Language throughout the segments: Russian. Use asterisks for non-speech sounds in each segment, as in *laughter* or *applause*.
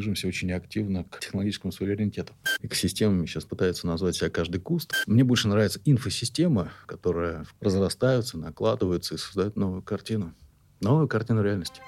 движемся очень активно к технологическому суверенитету. Экосистемами сейчас пытаются назвать себя каждый куст. Мне больше нравится инфосистема, которая разрастаются, накладываются и создают новую картину. Новую картину реальности.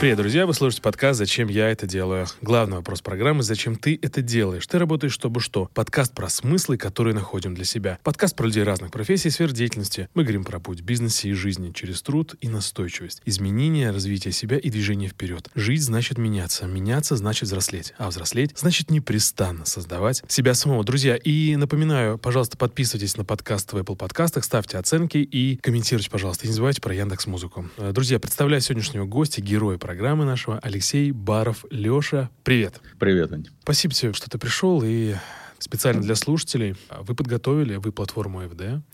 Привет, друзья! Вы слушаете подкаст «Зачем я это делаю?». Главный вопрос программы «Зачем ты это делаешь?». Ты работаешь, чтобы что? Подкаст про смыслы, которые находим для себя. Подкаст про людей разных профессий и сфер деятельности. Мы говорим про путь в бизнесе и жизни через труд и настойчивость. Изменение, развитие себя и движение вперед. Жить значит меняться. Меняться значит взрослеть. А взрослеть значит непрестанно создавать себя самого. Друзья, и напоминаю, пожалуйста, подписывайтесь на подкаст в Apple подкастах, ставьте оценки и комментируйте, пожалуйста. И не забывайте про Яндекс Музыку. Друзья, представляю сегодняшнего гостя, героя программы нашего Алексей Баров. Леша, привет. Привет, Ань. Спасибо тебе, что ты пришел. И специально для слушателей вы подготовили, вы платформу ФД,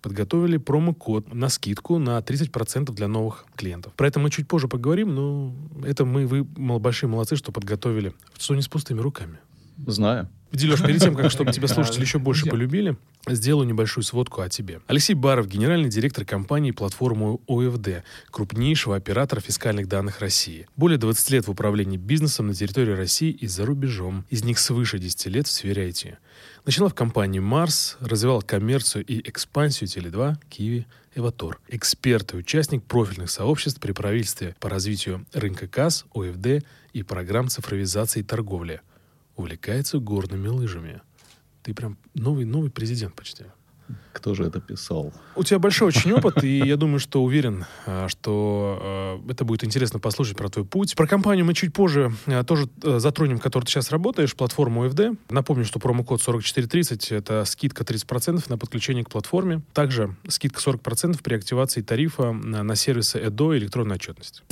подготовили промокод на скидку на 30% для новых клиентов. Про это мы чуть позже поговорим, но это мы, вы большие молодцы, что подготовили. Что не с пустыми руками. Знаю. Дележ, перед тем, как чтобы тебя *laughs* слушатели еще больше полюбили, сделаю небольшую сводку о тебе. Алексей Баров, генеральный директор компании платформы ОФД, крупнейшего оператора фискальных данных России. Более 20 лет в управлении бизнесом на территории России и за рубежом. Из них свыше 10 лет в сфере IT. Начинал в компании Марс, развивал коммерцию и экспансию Теле2, Киви, Эватор. Эксперт и участник профильных сообществ при правительстве по развитию рынка КАС, ОФД и программ цифровизации торговли – увлекается горными лыжами. Ты прям новый, новый президент почти. Кто же это писал? У тебя большой очень опыт, и я думаю, что уверен, а, что э, это будет интересно послушать про твой путь. Про компанию мы чуть позже э, тоже э, затронем, в которой ты сейчас работаешь, платформу ОФД. Напомню, что промокод 4430 — это скидка 30% на подключение к платформе. Также скидка 40% при активации тарифа на сервисы ЭДО и электронная отчетность.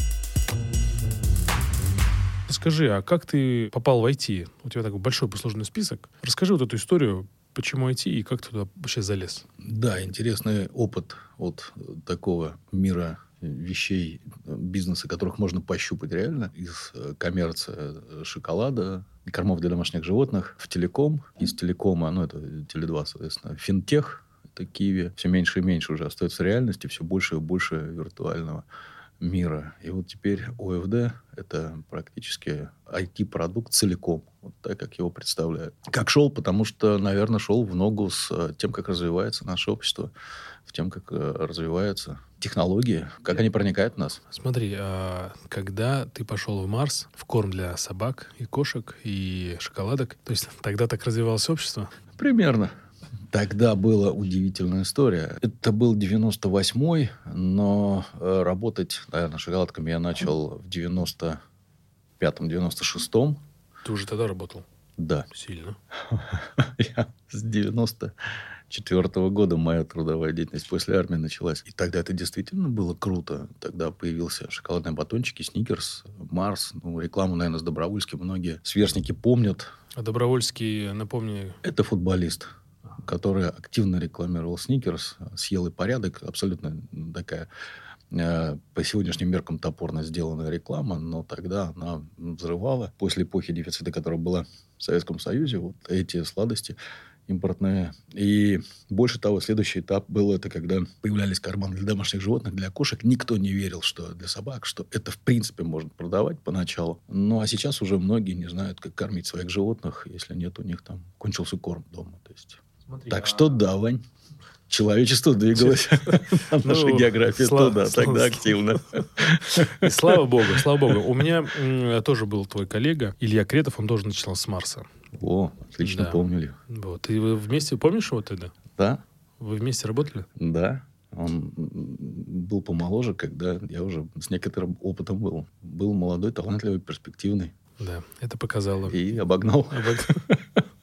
Скажи, а как ты попал в IT? У тебя такой большой послужный список. Расскажи вот эту историю, почему IT и как ты туда вообще залез? Да, интересный опыт от такого мира вещей бизнеса, которых можно пощупать реально, из э, коммерции э, шоколада, кормов для домашних животных, в телеком, из телекома, ну, это Теле2, соответственно, финтех, это Киви, все меньше и меньше уже остается реальности, все больше и больше виртуального мира. И вот теперь ОФД – это практически IT-продукт целиком, вот так, как его представляют. Как шел? Потому что, наверное, шел в ногу с э, тем, как развивается наше общество, в тем, как э, развиваются технологии, как они проникают в нас. Смотри, а когда ты пошел в Марс, в корм для собак и кошек и шоколадок, то есть тогда так развивалось общество? Примерно. Тогда была удивительная история. Это был 98-й, но э, работать, наверное, шоколадками я начал в 95-м, 96-м. Ты уже тогда работал? Да. Сильно. *laughs* Я с 94 -го года моя трудовая деятельность после армии началась. И тогда это действительно было круто. Тогда появился шоколадные батончики, Сникерс, Марс. Ну, рекламу, наверное, с Добровольским многие сверстники помнят. А Добровольский, напомни... Это футболист который активно рекламировал Сникерс, съел и порядок, абсолютно такая э, по сегодняшним меркам топорно сделанная реклама, но тогда она взрывала. После эпохи дефицита, которая была в Советском Союзе, вот эти сладости импортные. И больше того, следующий этап был это, когда появлялись карманы для домашних животных, для кошек. Никто не верил, что для собак, что это в принципе можно продавать поначалу. Ну, а сейчас уже многие не знают, как кормить своих животных, если нет у них там кончился корм дома. То есть Смотри, так а... что да, Вань. Человечество двигалось на *laughs* нашей ну, географии туда, тогда активно. *laughs* Слава богу, слава богу. У меня тоже был твой коллега Илья Кретов, он тоже начинал с Марса. О, отлично помнили. Вот. И вы вместе, помнишь его тогда? Да. Вы вместе работали? Да. Он был помоложе, когда я уже с некоторым опытом был. Был молодой, талантливый, перспективный. Да, это показало. И обогнал. *laughs*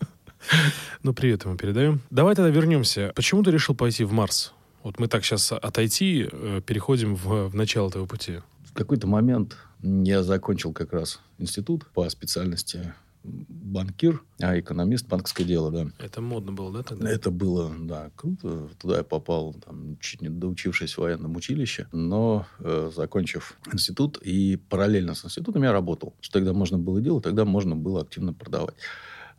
*laughs* Ну, привет ему передаем. Давай тогда вернемся. Почему ты решил пойти в Марс? Вот мы так сейчас от IT э, переходим в, в начало этого пути. В какой-то момент я закончил как раз институт по специальности банкир, а экономист банковское дело, да. Это модно было, да, тогда? Это было, да, круто. Туда я попал, там, чуть не доучившись в военном училище, но э, закончив институт и параллельно с институтом я работал. Что тогда можно было делать, тогда можно было активно продавать.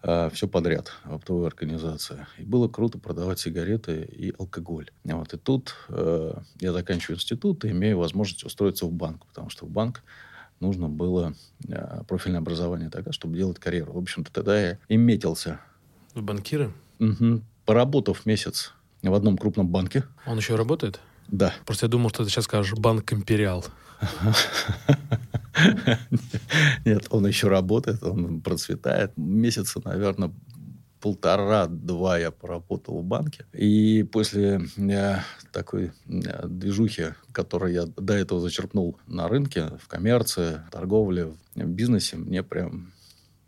Э, все подряд, оптовая организация. И было круто продавать сигареты и алкоголь. Вот. И тут э, я заканчиваю институт и имею возможность устроиться в банк, потому что в банк нужно было э, профильное образование тогда, чтобы делать карьеру. В общем-то, тогда я и метился. В банкиры? Угу. Поработав месяц в одном крупном банке. Он еще работает? Да. Просто я думал, что ты сейчас скажешь «Банк Империал». *laughs* *laughs* Нет, он еще работает, он процветает. Месяца, наверное, полтора-два я поработал в банке. И после э, такой э, движухи, которую я до этого зачерпнул на рынке, в коммерции, торговле, в бизнесе, мне прям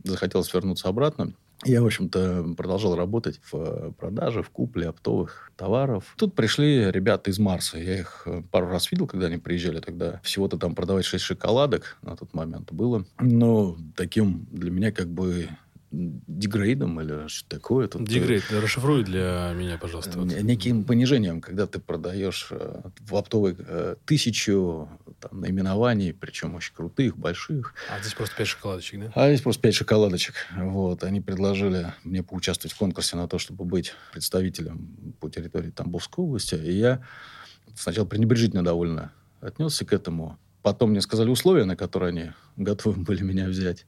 захотелось вернуться обратно. Я, в общем-то, продолжал работать в э, продаже, в купле оптовых товаров. Тут пришли ребята из Марса. Я их э, пару раз видел, когда они приезжали тогда. Всего-то там продавать 6 шоколадок на тот момент было. Но таким для меня как бы дегрейдом или что такое. Тут, Дегрейд, расшифруй для меня, пожалуйста. Вот. Неким понижением, когда ты продаешь э, в оптовой э, тысячу там, наименований, причем очень крутых, больших. А здесь просто пять шоколадочек, да? А здесь просто пять шоколадочек. Вот. Они предложили мне поучаствовать в конкурсе на то, чтобы быть представителем по территории Тамбовской области. И я сначала пренебрежительно довольно отнесся к этому. Потом мне сказали условия, на которые они готовы *laughs* были меня взять.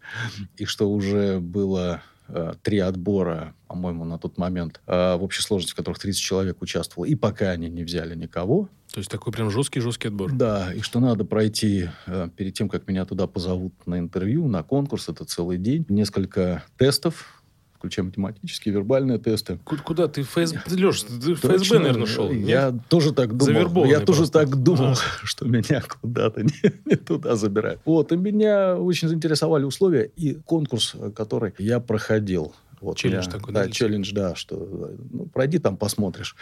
И что уже было э, три отбора, по-моему, на тот момент, э, в общей сложности, в которых 30 человек участвовало. И пока они не взяли никого. То есть такой прям жесткий-жесткий отбор. Да, и что надо пройти э, перед тем, как меня туда позовут на интервью, на конкурс, это целый день, несколько тестов, включая математические, вербальные тесты. Куда ты? ФС... Леш, ты в ФСБ, наверное, шел. Я нет? тоже так думал. Я тоже просто. так думал, а. *laughs* что меня куда-то не, *laughs* не туда забирают. Вот, и меня очень заинтересовали условия и конкурс, который я проходил. Вот челлендж меня, такой, да? Да, челлендж, да, что ну, пройди там, посмотришь.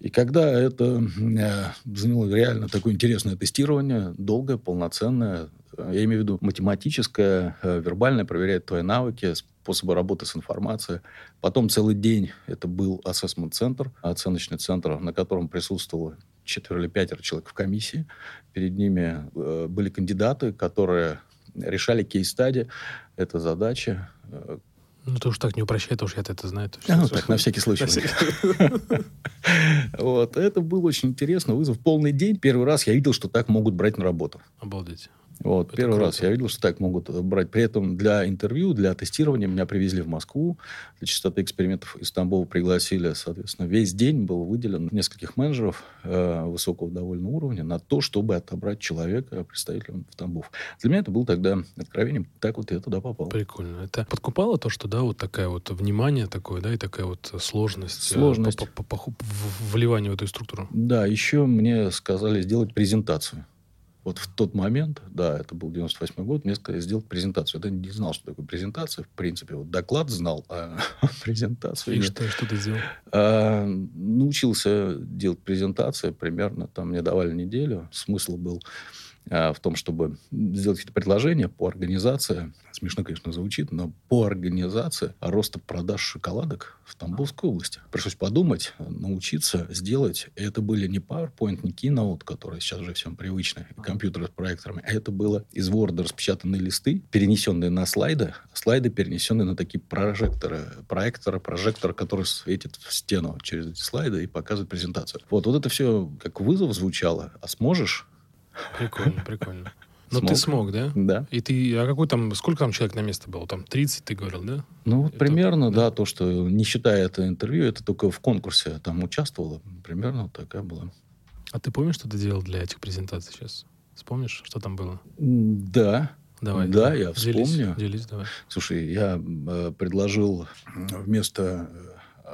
И когда это э, заняло реально такое интересное тестирование, долгое, полноценное, я имею в виду математическое, э, вербальное, проверяет твои навыки, способы работы с информацией. Потом целый день это был ассессмент-центр, оценочный центр, на котором присутствовало четверо или пятеро человек в комиссии. Перед ними э, были кандидаты, которые решали кейс-стади. Это задача, э, ну, ты уж так не упрощай, потому что я это знаю. А, ну, так, на всякий случай. *laughs* Вот. Это был очень интересно. Вызов полный день. Первый раз я видел, что так могут брать на работу. Обалдеть. Вот, это первый круто. раз я видел, что так могут брать. При этом для интервью, для тестирования меня привезли в Москву. Для частоты экспериментов из Тамбова пригласили, соответственно, весь день был выделен нескольких менеджеров э, высокого довольно уровня на то, чтобы отобрать человека представителем в Тамбов. Для меня это было тогда откровением. Так вот я туда попал. Прикольно. Это подкупало то, что, да, вот такая вот внимание такое, да, и такая вот сложность. Э, сложность. По, по, по, по, вливания в эту структуру. Да, еще мне сказали сделать презентацию. Вот в тот момент, да, это был 98 год, мне сказали сделать презентацию. Я не знал, что такое презентация. В принципе, вот доклад знал, а *laughs* презентацию И нет. что, что ты сделал? А, научился делать презентации примерно. Там мне давали неделю. Смысл был в том, чтобы сделать какие-то предложения по организации. Смешно, конечно, звучит, но по организации роста продаж шоколадок в Тамбовской области. Пришлось подумать, научиться сделать. Это были не PowerPoint, не Keynote, которые сейчас уже всем привычны, компьютеры с проекторами, а это было из Word распечатанные листы, перенесенные на слайды, слайды перенесенные на такие прожекторы, проекторы, прожектор, который светит в стену через эти слайды и показывает презентацию. Вот, вот это все как вызов звучало. А сможешь? Прикольно, прикольно. Но смог. ты смог, да? Да. И ты, а какой там, сколько там человек на место было? Там 30, ты говорил, да? Ну, вот примерно, да. да, то, что, не считая это интервью, это только в конкурсе там участвовала. Примерно такая была. А ты помнишь, что ты делал для этих презентаций сейчас? Вспомнишь, что там было? Да. Давай. Да, я вспомню. Делись, делись давай. Слушай, я э, предложил вместо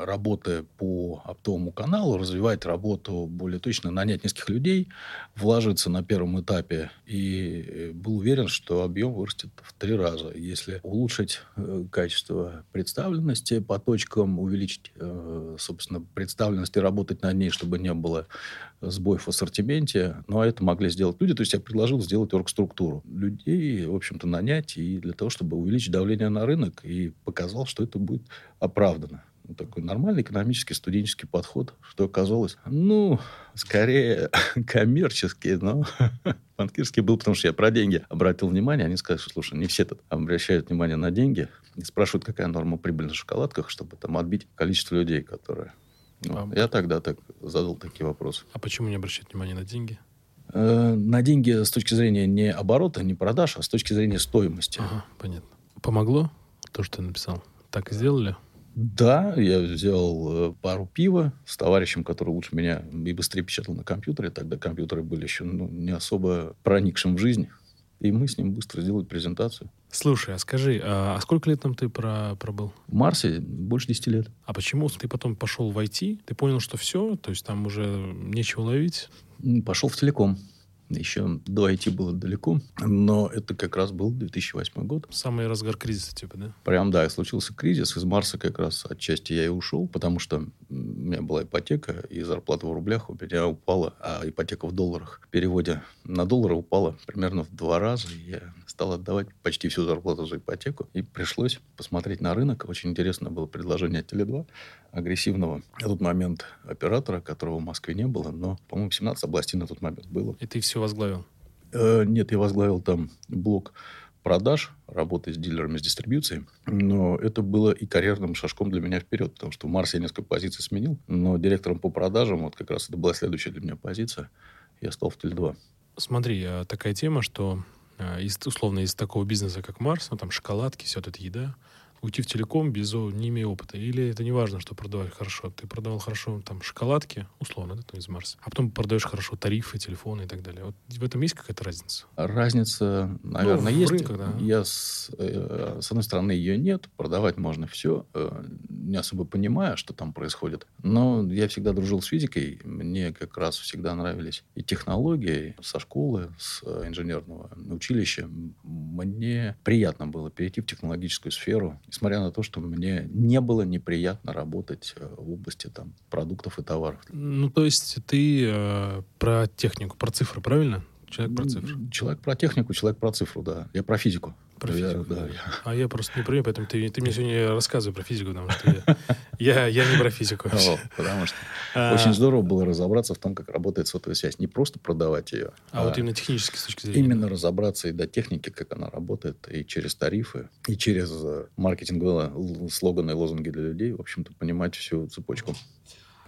работы по оптовому каналу, развивать работу более точно, нанять нескольких людей, вложиться на первом этапе. И э, был уверен, что объем вырастет в три раза. Если улучшить э, качество представленности по точкам, увеличить, э, собственно, представленность и работать над ней, чтобы не было сбоев в ассортименте. Но это могли сделать люди. То есть я предложил сделать оргструктуру. Людей, в общем-то, нанять и для того, чтобы увеличить давление на рынок. И показал, что это будет оправдано такой нормальный экономический студенческий подход, что оказалось, ну, скорее *laughs* коммерческий, но *laughs* банкирский был, потому что я про деньги обратил внимание. Они сказали, что, слушай, не все тут обращают внимание на деньги. И спрашивают, какая норма прибыли на шоколадках, чтобы там отбить количество людей, которые... Ну, а, я тогда так задал такие вопросы. А почему не обращать внимание на деньги? Э, на деньги с точки зрения не оборота, не продаж, а с точки зрения стоимости. Ага, понятно. Помогло то, что ты написал? Так и сделали? Да, я взял э, пару пива с товарищем, который лучше меня и быстрее печатал на компьютере. Тогда компьютеры были еще ну, не особо проникшим в жизнь. И мы с ним быстро сделали презентацию. Слушай, а скажи, а сколько лет там ты про, пробыл? В Марсе больше 10 лет. А почему ты потом пошел в IT? Ты понял, что все, то есть там уже нечего ловить? Пошел в телеком. Еще до IT было далеко, но это как раз был 2008 год. Самый разгар кризиса, типа, да? Прям, да, случился кризис. Из Марса как раз отчасти я и ушел, потому что у меня была ипотека, и зарплата в рублях у меня упала, а ипотека в долларах. В переводе на доллары упала примерно в два раза. Я стал отдавать почти всю зарплату за ипотеку. И пришлось посмотреть на рынок. Очень интересно было предложение от Теле2 агрессивного на тот момент оператора, которого в Москве не было, но, по-моему, 17 областей на тот момент было. И ты все возглавил? Э, нет, я возглавил там блок продаж, работы с дилерами, с дистрибьюцией. Но это было и карьерным шажком для меня вперед, потому что в Марсе я несколько позиций сменил, но директором по продажам, вот как раз это была следующая для меня позиция, я стал в Теле2. Смотри, а такая тема, что э, из, условно из такого бизнеса, как Марс, ну, там шоколадки, все вот эта еда, уйти в телеком без, не имея опыта? Или это не важно, что продавать хорошо? Ты продавал хорошо там шоколадки, условно, да, из Марса, а потом продаешь хорошо тарифы, телефоны и так далее. Вот в этом есть какая-то разница? Разница, наверное, ну, есть. Рынках, да. Я с, э, с одной стороны ее нет, продавать можно все, э, не особо понимая, что там происходит. Но я всегда дружил с физикой, мне как раз всегда нравились и технологии со школы, с инженерного училища. Мне приятно было перейти в технологическую сферу, несмотря на то, что мне не было неприятно работать э, в области там, продуктов и товаров. Ну, то есть ты э, про технику, про цифры, правильно? Человек про цифры. Человек про технику, человек про цифру, да. Я про физику. Про физику. Я, да, я... А я просто не про поэтому ты, ты мне сегодня рассказывай про физику, потому что я, *laughs* я, я не про физику. О, потому что а... очень здорово было разобраться в том, как работает сотовая связь. Не просто продавать ее. А, а вот именно технически с точки зрения. Именно разобраться и до техники, как она работает, и через тарифы, и через э, маркетинговые слоганы и лозунги для людей, в общем-то, понимать всю цепочку.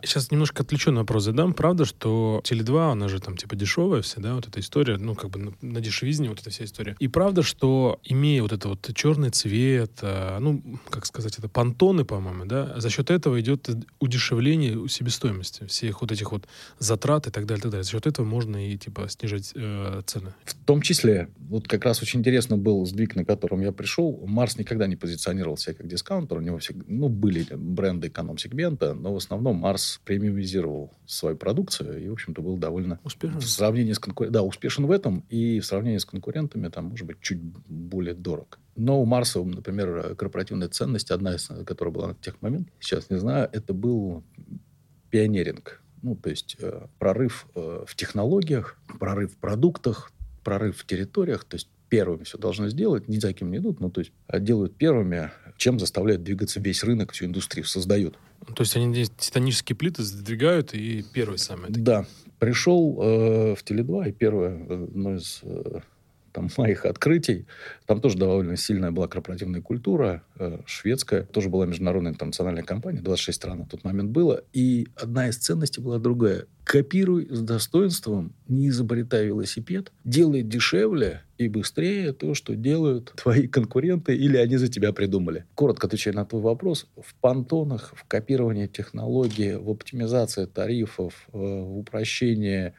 Сейчас немножко отвлеченный вопрос задам. Правда, что Теле2, она же там типа дешевая вся, да, вот эта история, ну, как бы на, на дешевизне вот эта вся история. И правда, что имея вот это вот черный цвет, а, ну, как сказать, это понтоны, по-моему, да, за счет этого идет удешевление себестоимости всех вот этих вот затрат и так далее, и так далее. За счет этого можно и типа снижать э, цены. В том числе, вот как раз очень интересно был сдвиг, на котором я пришел. Марс никогда не позиционировал себя как дискаунтер. У него всегда, ну, были бренды эконом-сегмента, но в основном Марс премиумизировал свою продукцию и, в общем-то, был довольно... Успешен. В сравнении с конкурентами. Да, успешен в этом. И в сравнении с конкурентами, там, может быть, чуть более дорог. Но у Марса, например, корпоративная ценность, одна из, которая была на тех момент, сейчас не знаю, это был пионеринг. Ну, то есть э, прорыв э, в технологиях, прорыв в продуктах, прорыв в территориях. То есть первыми все должны сделать, ни за кем не идут, но то есть а делают первыми, чем заставляют двигаться весь рынок, всю индустрию создают. То есть они титанические плиты сдвигают и первые самые. Такие. Да. Пришел э, в Теле2, и первое, э, одно из э, там, *laughs* моих открытий. Там тоже довольно сильная была корпоративная культура, э, шведская. Тоже была международная интернациональная компания, 26 стран на тот момент было. И одна из ценностей была другая. Копируй с достоинством, не изобретай велосипед, делай дешевле и быстрее то, что делают твои конкуренты или они за тебя придумали. Коротко отвечая на твой вопрос, в понтонах, в копировании технологии, в оптимизации тарифов, э, в упрощении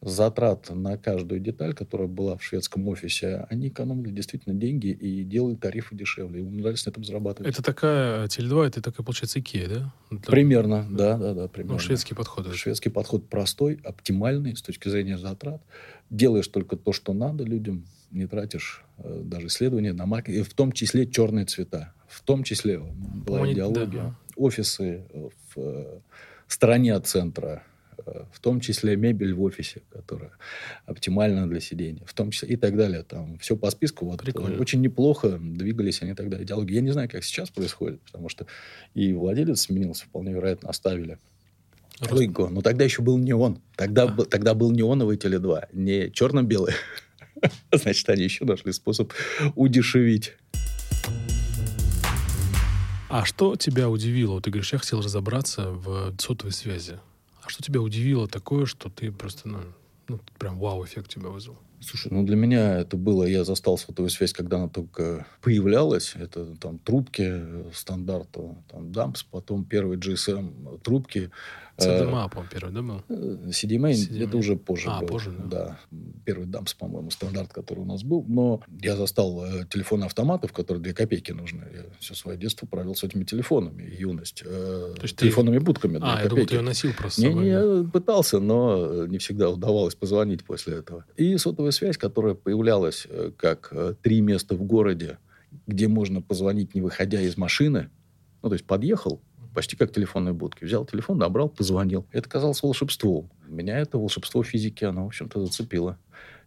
затрат на каждую деталь, которая была в шведском офисе, они экономили действительно деньги и делали тарифы дешевле. И умудрялись на этом зарабатывать. Это такая, Теле2, это такая, получается, Икея, да? Для... Примерно, да, да, да, примерно. Ну, шведский подход. Шведский подход простой, оптимальный с точки зрения затрат. Делаешь только то, что надо людям, не тратишь э, даже исследования на маркетинг, в том числе черные цвета. В том числе была Помнит, идеология. Да. Офисы в э, стороне от центра, в том числе мебель в офисе, которая оптимальна для сидения, в том числе и так далее. Там все по списку. Вот, Прикольно. очень неплохо двигались они тогда. Идеологии. Я не знаю, как сейчас происходит, потому что и владелец сменился, вполне вероятно, оставили Лыго. Но тогда еще был неон. Тогда, а. тогда был неоновый Теле2, не черно-белый. *laughs* Значит, они еще нашли способ удешевить. А что тебя удивило? Вот ты говоришь, я хотел разобраться в сотовой связи. А что тебя удивило такое, что ты просто, ну, ну прям вау-эффект тебя вызвал? Слушай, ну для меня это было, я застал сотовую связь, когда она только появлялась. Это там трубки стандарта, там DAMS, потом первый GSM трубки. CDMA, по-моему, первый, да, был? CDMA, CDMA. это уже позже а, был. позже, да. да. Первый DAMS, по-моему, стандарт, который у нас был. Но я застал э, телефоны-автоматы, в которые две копейки нужны. Я все свое детство провел с этими телефонами, юность. Э, То есть телефонными ты... будками. А, я думал, ты ее носил просто Не, не, я пытался, но не всегда удавалось позвонить после этого. И сотовая связь, которая появлялась э, как э, три места в городе, где можно позвонить, не выходя из машины. Ну, то есть подъехал, почти как телефонной будки. Взял телефон, набрал, позвонил. Это казалось волшебством. Меня это волшебство физики, оно, в общем-то, зацепило.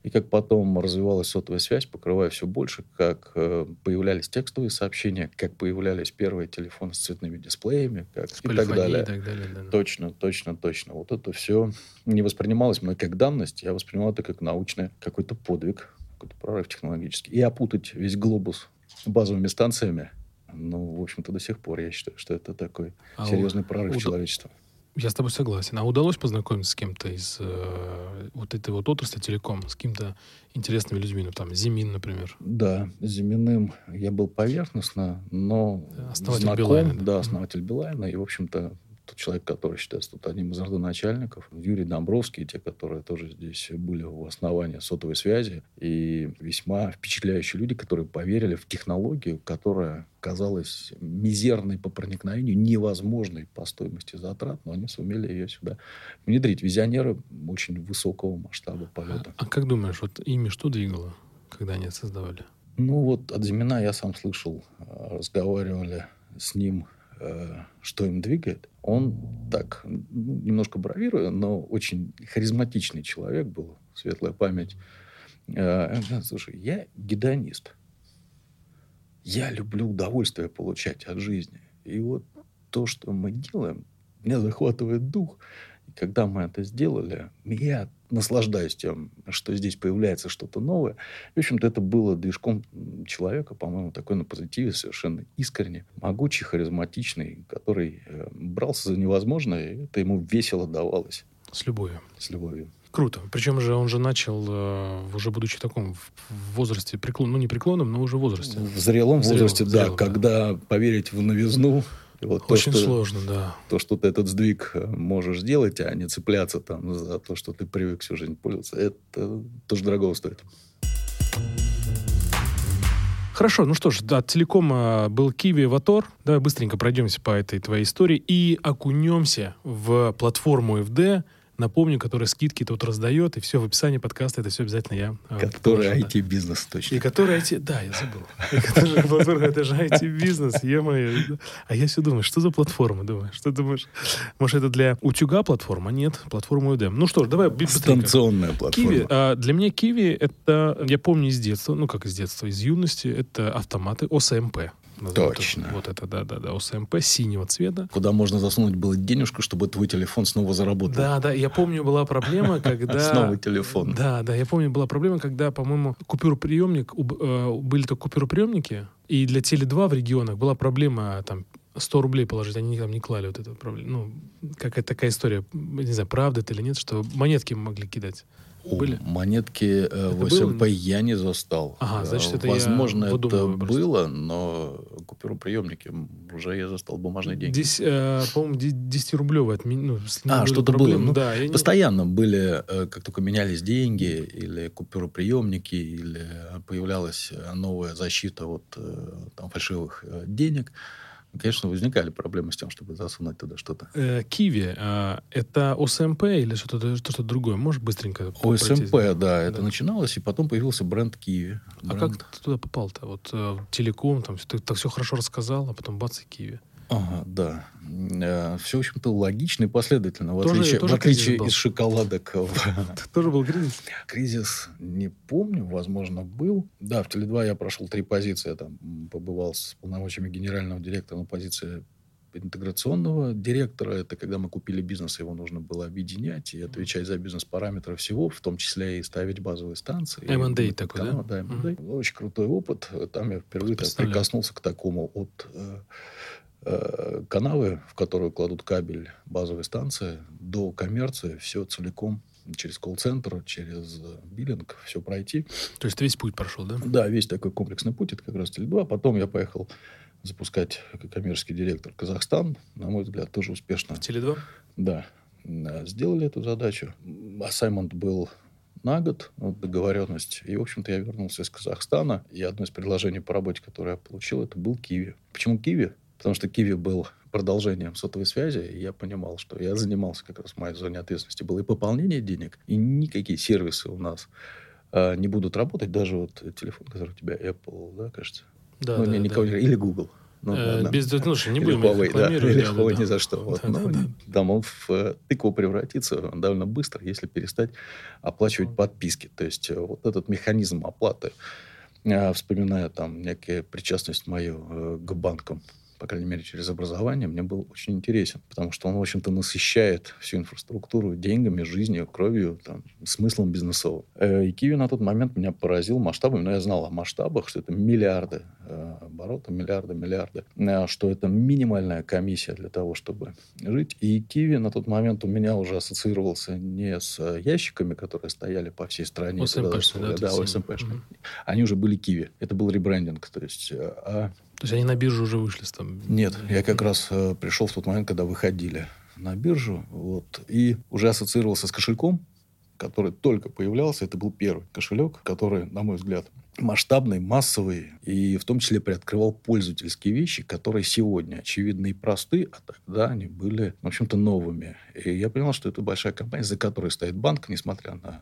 И как потом развивалась сотовая связь, покрывая все больше, как э, появлялись текстовые сообщения, как появлялись первые телефоны с цветными дисплеями, как и так далее. И так далее да. Точно, точно, точно. Вот это все не воспринималось мной как данность, я воспринимал это как научный какой-то подвиг, какой-то прорыв технологический. И опутать весь глобус базовыми станциями, ну, в общем-то, до сих пор я считаю, что это такой а серьезный прорыв у... человечества. Я с тобой согласен. А удалось познакомиться с кем-то из э, вот этой вот отрасли телеком, с какими-то интересными людьми, ну, там, Зимин, например? Да, с Зиминым я был поверхностно, но основатель знаком, Билайна, да. да, основатель Билайна, и, в общем-то, человек, который считается тут одним из родоначальников, Юрий Домбровский, те, которые тоже здесь были в основании сотовой связи, и весьма впечатляющие люди, которые поверили в технологию, которая казалась мизерной по проникновению, невозможной по стоимости затрат, но они сумели ее сюда внедрить. Визионеры очень высокого масштаба полета. А, а как думаешь, вот ими что двигало, когда они это создавали? Ну вот от Зимина я сам слышал, а, разговаривали с ним Э, что им двигает, он так, ну, немножко бравируя, но очень харизматичный человек был, светлая память. Э, слушай, я гедонист. Я люблю удовольствие получать от жизни. И вот то, что мы делаем, меня захватывает дух. И когда мы это сделали, я наслаждаюсь тем, что здесь появляется что-то новое. В общем-то, это было движком человека, по-моему, такой на позитиве, совершенно искренне, могучий, харизматичный, который э, брался за невозможное, и это ему весело давалось. С любовью. С любовью. Круто. Причем же он же начал, э, уже будучи в таком в возрасте, преклон, ну не преклонном, но уже в возрасте. В зрелом, в зрелом возрасте, да. Зрелом, когда да. поверить в новизну, вот Очень то, что, сложно, да. То, что ты этот сдвиг э, можешь сделать, а не цепляться там за то, что ты привык всю жизнь пользоваться, это тоже дорого стоит. Хорошо, ну что ж, да, телекома был Киви Ватор. Давай быстренько пройдемся по этой твоей истории и окунемся в платформу FD, Напомню, который скидки тут раздает, и все в описании подкаста, это все обязательно я. А, который IT-бизнес точно. И который IT... Да, я забыл. Это же IT-бизнес, е А я все думаю, что за платформа, думаю? Что думаешь? Может, это для утюга платформа? Нет, платформа UDM. Ну что ж, давай Станционная платформа. Киви. А, для меня Киви это, я помню из детства, ну как из детства, из юности, это автоматы ОСМП. Точно. Вот это, да-да-да, ОСМП синего цвета. Куда можно засунуть было денежку, чтобы твой телефон снова заработал. Да-да, я помню, была проблема, *laughs* когда... Снова телефон. Да-да, я помню, была проблема, когда, по-моему, купюроприемник, э, были только купюроприемники, и для Теле2 в регионах была проблема, там, 100 рублей положить, они там не клали вот эту проблему. Ну, какая-то такая история, не знаю, правда это или нет, что монетки могли кидать. Были? Монетки э, в СМП я не застал. Ага, значит, это Возможно, я это было, но купюроприемники уже я застал бумажные деньги. Здесь, э, по-моему, 10-рублевые. Ну, а, что-то было. Ну, да, постоянно не... были, э, как только менялись деньги, или купюроприемники, или появлялась новая защита от э, там, фальшивых э, денег конечно, возникали проблемы с тем, чтобы засунуть туда что-то. Э, Киви, а, это ОСМП или что-то что другое? Можешь быстренько ОСМП, да, да, это начиналось, и потом появился бренд Киви. А как ты туда попал-то? Вот э, телеком, там, ты так все хорошо рассказал, а потом бац и Киви. Ага, да. Э, Все, в общем-то, логично и последовательно. В тоже, отличие, тоже в отличие из шоколадок. Тоже был кризис? Кризис, не помню, возможно, был. Да, в Теле2 я прошел три позиции. Я там побывал с полномочиями генерального директора на позиции интеграционного директора. Это когда мы купили бизнес, его нужно было объединять и отвечать за бизнес-параметры всего, в том числе и ставить базовые станции. M&A такой, канал, да? Да, M&A. Mm-hmm. Очень крутой опыт. Там я впервые прикоснулся к такому от э, э, канавы, в которую кладут кабель базовой станции, до коммерции, все целиком через колл-центр, через биллинг, все пройти. То есть ты весь путь прошел, да? Да, весь такой комплексный путь, это как раз Теле2. Потом я поехал запускать как коммерческий директор Казахстан. На мой взгляд, тоже успешно. Теле2? Да. Сделали эту задачу. Ассаймент был на год, вот, договоренность. И, в общем-то, я вернулся из Казахстана. И одно из предложений по работе, которое я получил, это был Киви. Почему Киви? Потому что Киви был продолжением сотовой связи, и я понимал, что я занимался как раз в моей зоне ответственности. Было и пополнение денег, и никакие сервисы у нас э, не будут работать. Даже вот телефон, который у тебя Apple, да, кажется? Да, ну, да, не, никого да. Или Google. Ну, э, без, ну, что, не будем Huawei, да, или да, Huawei да, ни да. за что. Вот, Да, но да, да. Он в э, тыкву превратится довольно быстро, если перестать оплачивать подписки. То есть э, вот этот механизм оплаты, э, вспоминая там некая причастность мою к банкам, по крайней мере, через образование, мне был очень интересен, потому что он, в общем-то, насыщает всю инфраструктуру деньгами, жизнью, кровью, там, смыслом бизнесовым. Э, И Киви на тот момент меня поразил масштабами, но я знал о масштабах, что это миллиарды э, оборота, миллиарды, миллиарды, э, что это минимальная комиссия для того, чтобы жить. И Киви на тот момент у меня уже ассоциировался не с ящиками, которые стояли по всей стране. ОСМПшные, да, Да, то есть, ОСМПшные. мгм. Они уже были Киви. Это был ребрендинг. То есть, а То есть они на биржу уже вышли с там. нет, я как раз э, пришел в тот момент, когда выходили на биржу, вот, и уже ассоциировался с кошельком, который только появлялся. Это был первый кошелек, который, на мой взгляд, масштабный, массовый, и в том числе приоткрывал пользовательские вещи, которые сегодня очевидны и просты, а тогда они были, в общем-то, новыми. И я понял, что это большая компания, за которой стоит банк, несмотря на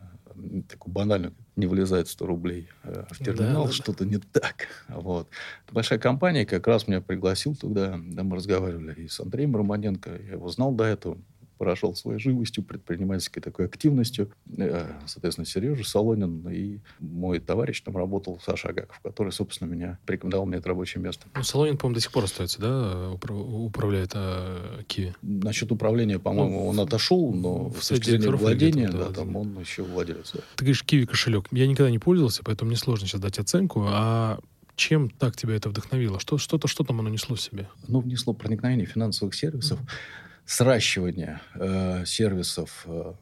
такую банальную, не вылезает 100 рублей э, в терминал, Да, да, да. что-то не так. *laughs* Вот. Большая компания, как раз меня пригласил туда, да, мы разговаривали и с Андреем Романенко, я его знал до этого, поражал своей живостью, предпринимательской такой активностью. Э, Соответственно, Сережа Солонин и мой товарищ там работал, Саша Агаков, который, собственно, меня порекомендовал мне это рабочее место. Ну, Солонин, по-моему, до сих пор остается, да, упра- управляет а, Киви. Насчет управления, по-моему, Ну, он отошел, но в с точки зрения владения, да, там, да, там да. он еще владелец. да. Ты говоришь, Киви кошелек. Я никогда не пользовался, поэтому мне сложно сейчас дать оценку. А чем так тебя это вдохновило? Что, что-то, что там оно несло в себе? Ну, внесло проникновение финансовых сервисов, сращивание э, сервисов, э,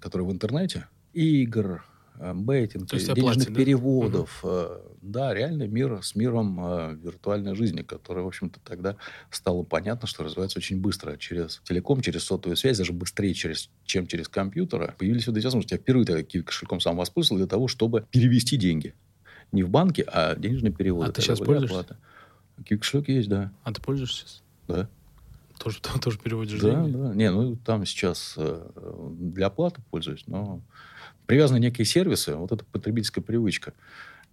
которые в интернете, игр, э, бейтинг, То есть денежных оплате, да? переводов. э, да, реальный мир с миром э, виртуальной жизни, который, в общем-то, тогда стало понятно, что развивается очень быстро. Через телеком, через сотовую связь, даже быстрее, через, чем через компьютеры. Появились вот эти возможности. Я впервые тогда кошельком сам воспользовался для того, чтобы перевести деньги. Не в банке, а денежный перевод. А ты были пользуешься? оплаты. Киви кошелек есть, да. А ты пользуешься сейчас? Да. Тоже, *laughs* тоже переводишь Да, деньги? да. Не, ну там сейчас э, для оплаты пользуюсь, но привязаны некие сервисы, вот это потребительская привычка.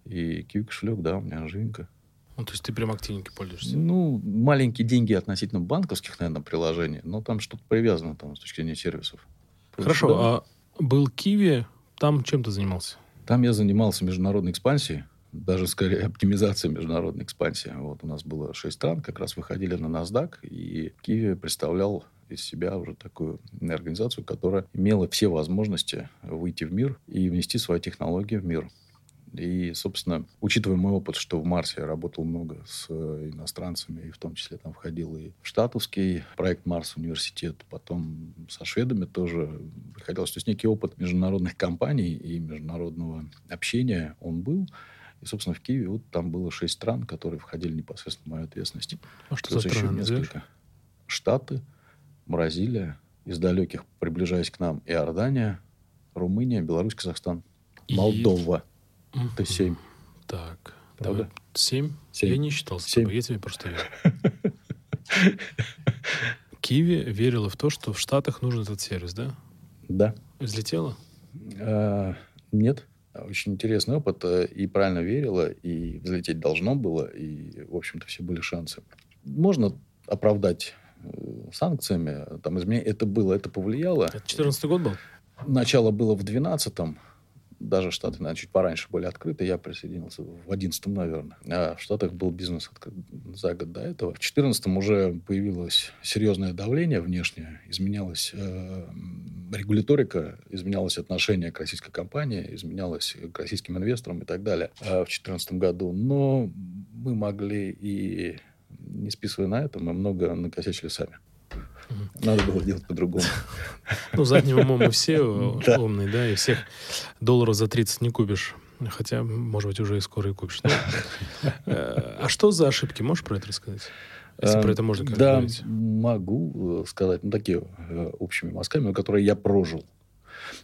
И Kiwi кошелек, да, у меня живенько. Ну, то есть ты прям активненько пользуешься? Ну, маленькие деньги относительно банковских, наверное, приложений, но там что-то привязано там, с точки зрения сервисов. Хорошо, Да. а был Киви, там чем ты занимался? Там я занимался международной экспансией, даже скорее оптимизацией международной экспансии. Вот у нас было шесть стран, как раз выходили на NASDAQ, и Киви представлял из себя уже такую организацию, которая имела все возможности выйти в мир и внести свои технологии в мир. И, собственно, учитывая мой опыт, что в Марсе я работал много с э, иностранцами, и в том числе там входил и в штатовский проект Марс университет, потом со шведами тоже приходилось. То есть некий опыт международных компаний и международного общения он был. И, собственно, в Киеве вот там было шесть стран, которые входили непосредственно в мою ответственность. А что Плюс за еще страны, несколько. Штаты, Бразилия, из далеких, приближаясь к нам, Иордания, Румыния, Беларусь, Казахстан, И- Молдова. Это семь. Так, Правда? давай. Семь? Семь. Я не считал Семь. я тебе просто верю. Киви верила в то, что в Штатах нужен этот сервис, да? Да. Взлетела? А, нет. Очень интересный опыт. э, И правильно верила, и взлететь должно было, и, в общем-то, все были шансы. Можно оправдать э, санкциями. Там изменения. Это было, это повлияло. Это 14 год был? Начало было в 12-м. Даже Штаты, наверное, чуть пораньше были открыты. Я присоединился в 11 наверное. А в Штатах был бизнес за год до этого. В 14 уже появилось серьезное давление внешнее. Изменялась э, регуляторика, изменялось отношение к российской компании, изменялось к российским инвесторам и так далее э, в 2014 году. Но мы могли и не списывая на это, мы много накосячили сами. Надо было делать по-другому. *laughs* Ну, задним умом мы все *laughs* умные, да, и всех долларов за 30 не купишь. Хотя, может быть, уже и скоро и купишь. Ну, э, а что за ошибки? Можешь про это рассказать? Если про это можно Да, говорить. могу э, сказать. Ну, такие э, общими мазками, которые я прожил.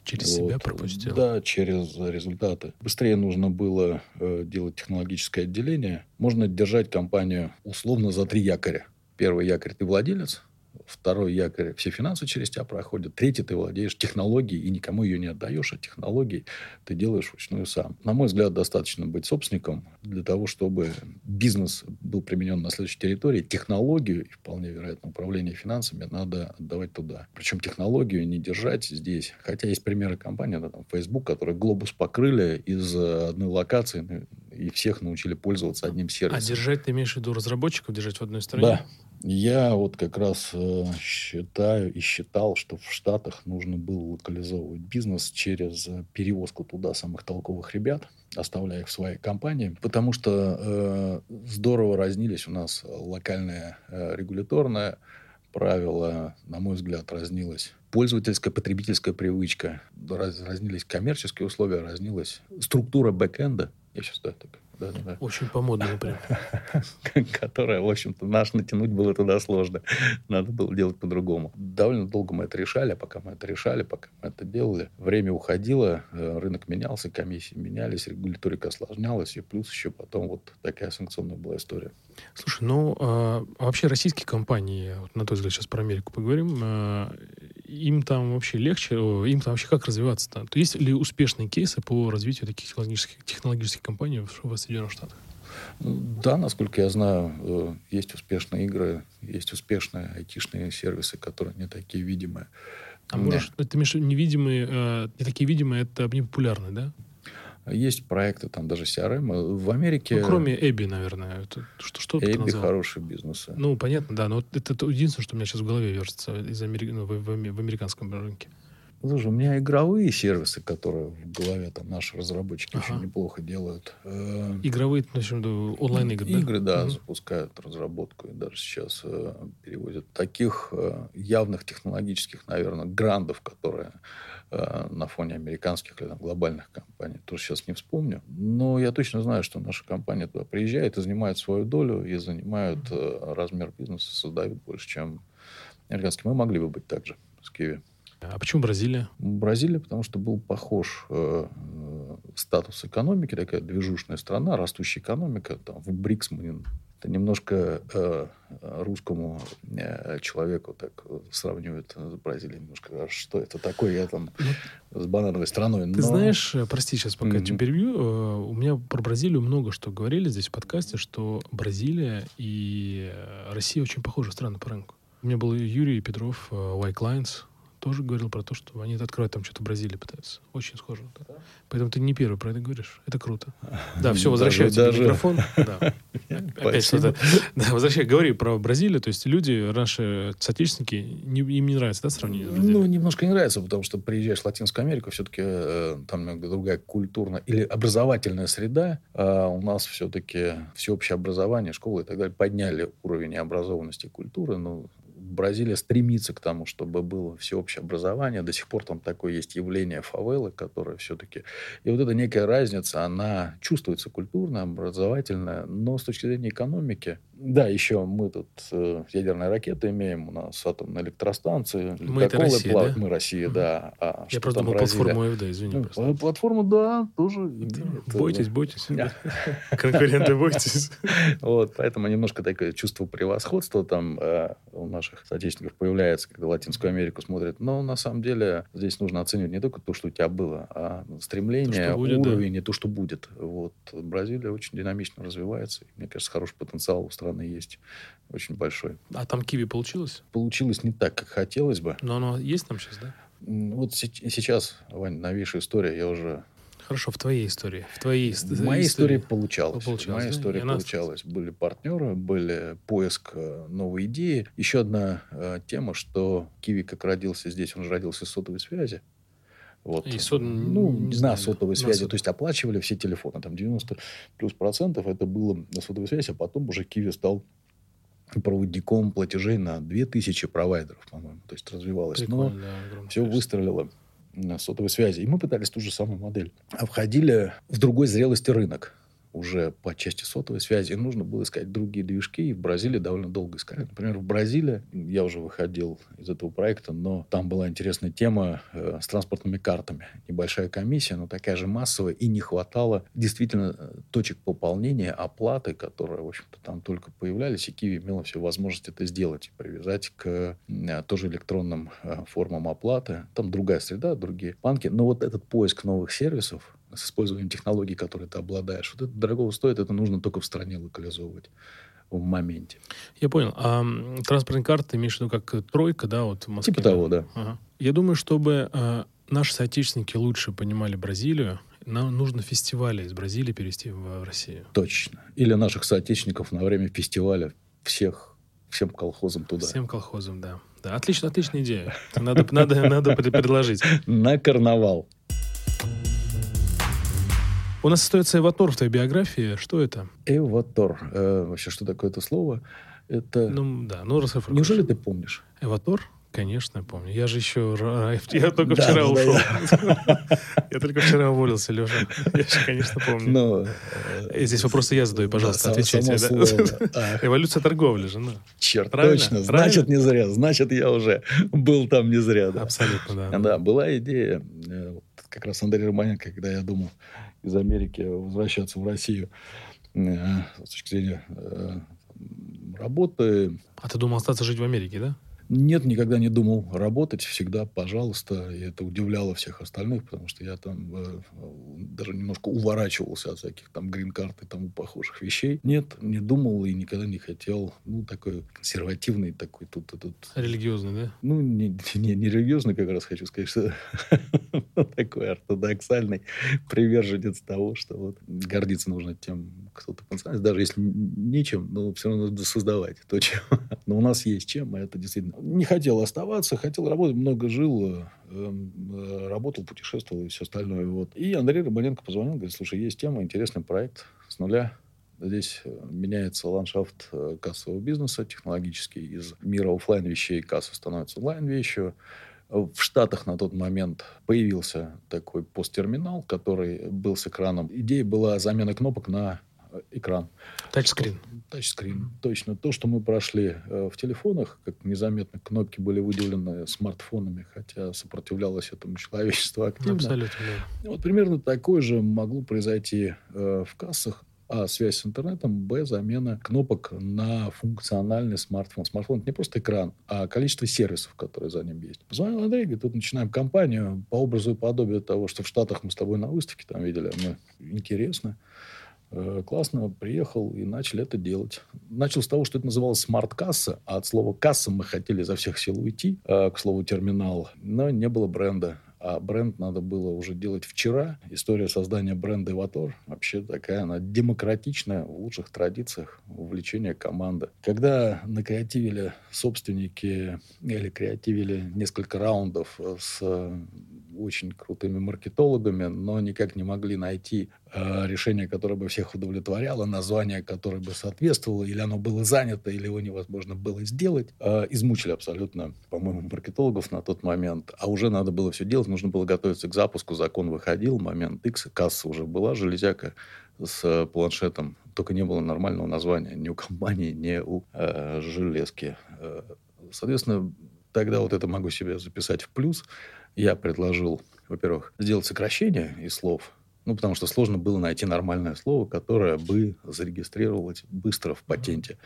Через вот. себя пропустил? Да, через результаты. Быстрее нужно было э, делать технологическое отделение. Можно держать компанию условно за три якоря. Первый якорь – ты владелец, Второй якорь – все финансы через тебя проходят. Третий – ты владеешь технологией и никому ее не отдаешь, а технологии ты делаешь вручную сам. На мой взгляд, достаточно быть собственником для того, чтобы бизнес был применен на следующей территории. Технологию и, вполне вероятно, управление финансами надо отдавать туда. Причем технологию не держать здесь. Хотя есть примеры компаний, да, там, Facebook, которые глобус покрыли из одной локации ну, и всех научили пользоваться одним сервисом. А держать, ты имеешь в виду разработчиков держать в одной стране? Да. Я вот как раз э, считаю и считал, что в Штатах нужно было локализовывать бизнес через перевозку туда самых толковых ребят, оставляя их в своей компании, потому что э, здорово разнились у нас локальные э, регуляторные правила, на мой взгляд, разнилась пользовательская, потребительская привычка, раз, разнились коммерческие условия, разнилась структура бэкэнда. Я сейчас да, так да, да. Очень по-модному прям. *laughs* Которая, в общем-то, наш натянуть было туда сложно. Надо было делать по-другому. Довольно долго мы это решали, а пока мы это решали, пока мы это делали, время уходило, э, рынок менялся, комиссии менялись, регуляторика осложнялась, и плюс еще потом вот такая санкционная была история. Слушай, ну, а, а вообще российские компании, вот на твой взгляд, сейчас про Америку поговорим, а, им там вообще легче, им там вообще как развиваться-то? Есть ли успешные кейсы по развитию таких технологических, технологических компаний в Соединенных Штатах? Да, насколько я знаю, э, есть успешные игры, есть успешные айтишные сервисы, которые не такие видимые. А можешь, ты имеешь невидимые, э, не такие видимые, это не популярные, да? Есть проекты, там даже CRM. В Америке... Ну, кроме Эбби, наверное. Это, что, что Эбби хороший бизнес. Ну, понятно, да. Но это, это единственное, что у меня сейчас в голове вертится из Амери... ну, в, в, в американском рынке. Слушай, у меня игровые сервисы, которые в голове там наши разработчики ага. очень неплохо делают. Э, игровые, в общем, онлайн-игры, да? Игры, да, угу. запускают разработку и даже сейчас э, переводят. Таких э, явных технологических, наверное, грандов, которые на фоне американских или там, глобальных компаний, тоже сейчас не вспомню. Но я точно знаю, что наша компания туда приезжает и занимает свою долю, и занимают э, размер бизнеса, создают больше, чем американские. Мы могли бы быть также с Киви. А почему Бразилия? Бразилия, потому что был похож э, э, статус экономики, такая движущая страна, растущая экономика. Там, в БРИКС мы это немножко э, русскому э, человеку так сравнивают с Бразилией. Немножко, а что это такое? Я там ну, с банановой страной. Ты но... знаешь, э, прости, сейчас пока mm-hmm. перебью, э, у меня про Бразилию много что говорили здесь в подкасте, что Бразилия и э, Россия очень похожи страны по рынку. У меня был Юрий Петров, White Lines, тоже говорил про то, что они откроют там что-то в Бразилии пытаются. Очень схоже. Да. Поэтому ты не первый про это говоришь. Это круто. *laughs* Да, все, возвращаю тебе даже... микрофон. *laughs* Да. Опять что-то. *laughs* Да, возвращай, говори про Бразилию. То есть люди, наши соотечественники, не, им не нравится, да, сравнение? Ну, немножко не нравится, потому что приезжаешь в Латинскую Америку, все-таки э, там другая культурная или образовательная среда. А у нас все-таки всеобщее образование, школы и так далее подняли уровень образованности и культуры. Ну, Бразилия стремится к тому, чтобы было всеобщее образование. До сих пор там такое есть явление фавелы, которое все-таки... И вот эта некая разница, она чувствуется культурно, образовательная, но с точки зрения экономики... Да, еще мы тут э, ядерные ракеты имеем, у нас атомные электростанции. Мы это Россия, плав... да? Мы Россия, да. А Я просто думал платформу АФД, извини. Ну, платформу, да, тоже имеет. Бойтесь, бойтесь. *laughs* Конкуренты, бойтесь. *laughs* Вот, поэтому немножко такое чувство превосходства там э, у наших наших соотечественников появляется, когда Латинскую Америку смотрят. Но на самом деле здесь нужно оценивать не только то, что у тебя было, а стремление, то, будет, уровень да. и то, что будет. Вот. Бразилия очень динамично развивается. И, мне кажется, хороший потенциал у страны есть. Очень большой. А там киви получилось? Получилось не так, как хотелось бы. Но оно есть там сейчас, да? Вот сейчас, Вань, новейшая история. Я уже Хорошо, в твоей истории. В твоей в моей истории, получалось. получалось. В моей да? истории получалось. Были партнеры, были поиск э, новой идеи. Еще одна э, тема, что Киви как родился здесь, он же родился из сотовой связи. Вот. И сот... Ну, не на знаю, сотовой связи. сот- То есть оплачивали все телефоны. Там 90 плюс процентов это было на сотовой связи, а потом уже Киви стал проводником платежей на 2000 провайдеров, по-моему. То есть развивалось. Но Прикольно, да, огромное все количество. выстрелило сотовой связи. И мы пытались ту же самую модель. А входили в другой зрелости рынок уже по части сотовой связи. Нужно было искать другие движки. И в Бразилии довольно долго искали. Например, в Бразилии, я уже выходил из этого проекта, но там была интересная тема э, с транспортными картами. Небольшая комиссия, но такая же массовая. И не хватало действительно э, точек пополнения, оплаты, которые, в общем-то, там только появлялись. И Киви имела все возможность это сделать. И привязать к э, тоже электронным э, формам оплаты. Там другая среда, другие банки. Но вот этот поиск новых сервисов с использованием технологий, которые ты обладаешь, вот это дорого стоит, это нужно только в стране локализовывать в моменте. Я понял. А транспортные карты ты имеешь в виду как тройка, да, вот в Москве? Типа того, да. Ага. Я думаю, чтобы э, наши соотечественники лучше понимали Бразилию, нам нужно фестивали из Бразилии перевести в, Россию. Точно. Или наших соотечественников на время фестиваля всех, всем колхозам туда. Всем колхозам, да. Да, отлично, отличная идея. Надо, надо, надо пред- предложить. *laughs* На карнавал. У нас остается Эватор в твоей биографии. Что это? Эватор. Э, вообще, что такое это слово? Это... Ну, да, ну расшифруй. Неужели ты помнишь? Эватор? Конечно, помню. Я же еще... *laughs* Я только Да, вчера да, ушел. *laughs* Я только вчера уволился, Леша. Я же, конечно, помню. Ну, Э, Здесь вопросы я задаю, пожалуйста, да, само- отвечайте. *laughs* Эволюция торговли же, ну. черт, точно. Значит, не зря. Значит, я уже был там не зря. Абсолютно, да. Да, была идея, э, как раз Андрей Романенко, когда я думал из Америки возвращаться в Россию э, с точки зрения э, работы. А ты думал остаться жить в Америке, да? Нет, никогда не думал работать. Всегда, пожалуйста. И это удивляло всех остальных, потому что я там э, даже немножко уворачивался от всяких там грин-карт и тому похожих вещей. Нет, не думал и никогда не хотел. Ну, такой консервативный такой тут этот Религиозный, да? ну, не, *laughs* не, не религиозный, как раз хочу сказать, что *laughs* такой ортодоксальный приверженец того, что вот гордиться нужно тем, кто ты по-национальности, даже если нечем, но все равно надо создавать то, *laughs* чем. Но у нас есть чем, и это действительно... Не хотел оставаться, хотел работать, много жил, э, э, работал, путешествовал и все остальное. Вот. И Андрей Рыбаленко позвонил, говорит, слушай, есть тема, интересный проект с нуля. Здесь э, меняется ландшафт э, кассового бизнеса технологический. Из мира оффлайн вещей касса становится онлайн вещью. В Штатах на тот момент появился такой посттерминал, который был с экраном. Идея была замена кнопок на экран. Тачскрин. Тачскрин. Точно. То, что мы прошли э, в телефонах, как незаметно кнопки были выделены смартфонами, хотя сопротивлялось этому человечество активно. Абсолютно, да. Вот примерно такое же могло произойти э, в кассах. А связь с интернетом, Б, замена кнопок на функциональный смартфон. Смартфон это не просто экран, а количество сервисов, которые за ним есть. Позвонил Андрей, говорит, тут начинаем кампанию по образу и подобию того, что в Штатах мы с тобой на выставке там видели. Мы интересно. Э, Классно, приехал и начали это делать. Начал с того, что это называлось смарт-касса, а от слова «касса» мы хотели изо всех сил уйти, э, к слову «терминал», но не было бренда. А бренд надо было уже делать вчера. История создания бренда «Эватор» вообще такая, она демократичная, в лучших традициях увлечения команды. Когда накреативили собственники или креативили несколько раундов с очень крутыми маркетологами, но никак не могли найти э, решение, которое бы всех удовлетворяло, название, которое бы соответствовало, или оно было занято, или его невозможно было сделать. Э, измучили абсолютно, по-моему, маркетологов на тот момент. А уже надо было все делать, нужно было готовиться к запуску. Закон выходил, момент X, касса уже была, железяка с планшетом. Только не было нормального названия ни у компании, ни у э, железки. Э, соответственно, тогда вот это могу себе записать в плюс. Я предложил, во-первых, сделать сокращение из слов, ну, потому что сложно было найти нормальное слово, которое бы зарегистрировалось быстро в патенте.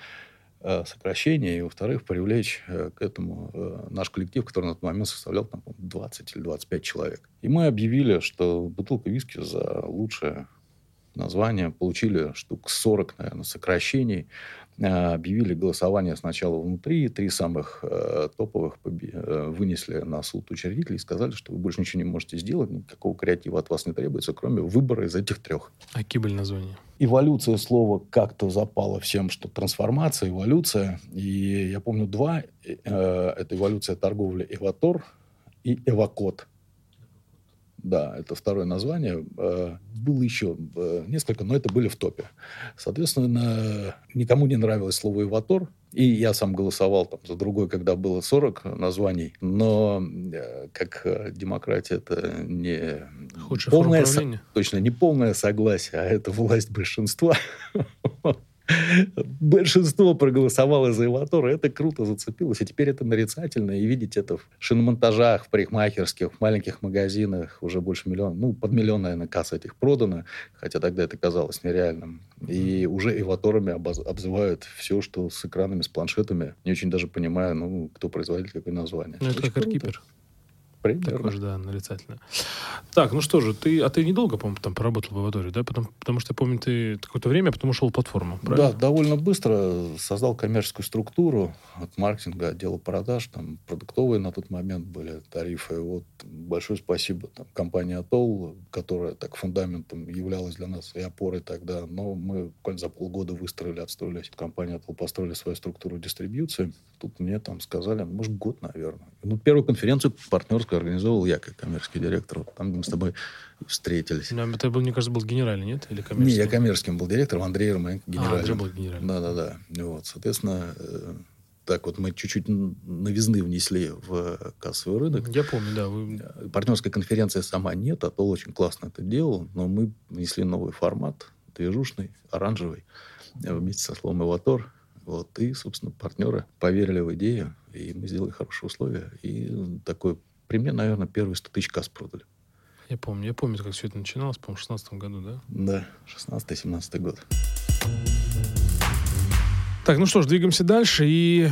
Э, Сокращение, и, во-вторых, привлечь э, к этому э, наш коллектив, который на тот момент составлял там, по-моему, 20 или 25 человек. И мы объявили, что бутылка виски за лучшее названия, получили штук 40, наверное, сокращений. Э, объявили голосование сначала внутри, три самых э, топовых э, вынесли на суд учредителей и сказали, что вы больше ничего не можете сделать, никакого креатива от вас не требуется, кроме выбора из этих трех. А были названия? Эволюция слова как-то запала всем, что трансформация, эволюция. И я помню два. Это эволюция торговли Эватор и Эвакод. Да, это второе название. Э, было еще э, несколько, но это были в топе. Соответственно, никому не нравилось слово «эватор». И я сам голосовал там, за другой, когда было 40 названий. Но э, как демократия, это не Худшая полное, со... точно не полное согласие, а это власть большинства. *laughs* Большинство проголосовало за Эватор, это круто зацепилось. И теперь это нарицательно. И видеть это в шиномонтажах, в парикмахерских, в маленьких магазинах уже больше миллиона, ну, под миллион, наверное, касс этих продано, хотя тогда это казалось нереальным. И уже Эваторами обзывают все, что с экранами, с планшетами, не очень даже понимая, ну, кто производитель, какое название. Ну, это как Аркипер. Примерно. Такое же, да, нарицательное. Так, ну что же, ты, а ты недолго, по-моему, там поработал в Авадоре, да? Потому, потому что я помню, ты какое-то время, а потом ушел в платформу, правильно? Да, довольно быстро создал коммерческую структуру от маркетинга, отдела продаж, там продуктовые на тот момент были тарифы. Вот большое спасибо там, компании Атол, которая так фундаментом являлась для нас и опорой тогда. Но мы буквально за полгода выстроили, отстроились. Компания Атол построили свою структуру дистрибьюции. Тут мне там сказали, может, год, наверное. Ну, первую конференцию партнерскую выставку организовывал я, как коммерческий директор. Вот там мы с тобой встретились. Но это, был, мне кажется, был генеральный, нет? Или коммерческий? Не, я коммерческим был директором, Андрей Романенко генеральный. А, Андрей был генеральный. Да-да-да. Вот, соответственно, э, так вот мы чуть-чуть новизны внесли в кассовый рынок. Я помню, да. Вы... Э, партнерская конференция сама нет, а то очень классно это делал, но мы внесли новый формат, движушный, оранжевый, э, вместе со словом «Эватор». Вот, и, собственно, партнеры поверили в идею, и мы сделали хорошие условия. И такой при мне, наверное, первые 100 тысяч касс продали. Я помню. Я помню, как все это начиналось, по-моему, в 16 году, да? Да, 16-17 год. Так, ну что ж, двигаемся дальше. И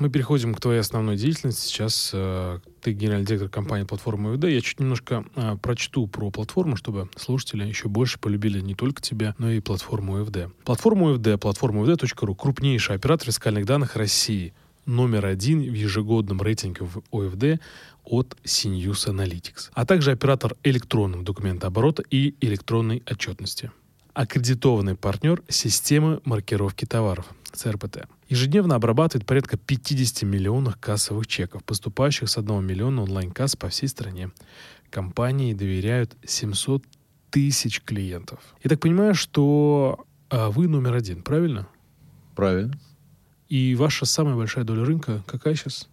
мы переходим к твоей основной деятельности. Сейчас э, ты генеральный директор компании платформы УВД. Я чуть немножко э, прочту про платформу, чтобы слушатели еще больше полюбили не только тебя, но и платформу УФД. Платформа УФД, платформа УФД.ру, крупнейший оператор фискальных данных России – номер один в ежегодном рейтинге в ОФД от Sinus Analytics, а также оператор электронного документооборота и электронной отчетности. Аккредитованный партнер системы маркировки товаров ЦРПТ. Ежедневно обрабатывает порядка 50 миллионов кассовых чеков, поступающих с 1 миллиона онлайн-касс по всей стране. Компании доверяют 700 тысяч клиентов. Я так понимаю, что а, вы номер один, правильно? Правильно. И ваша самая большая доля рынка какая сейчас?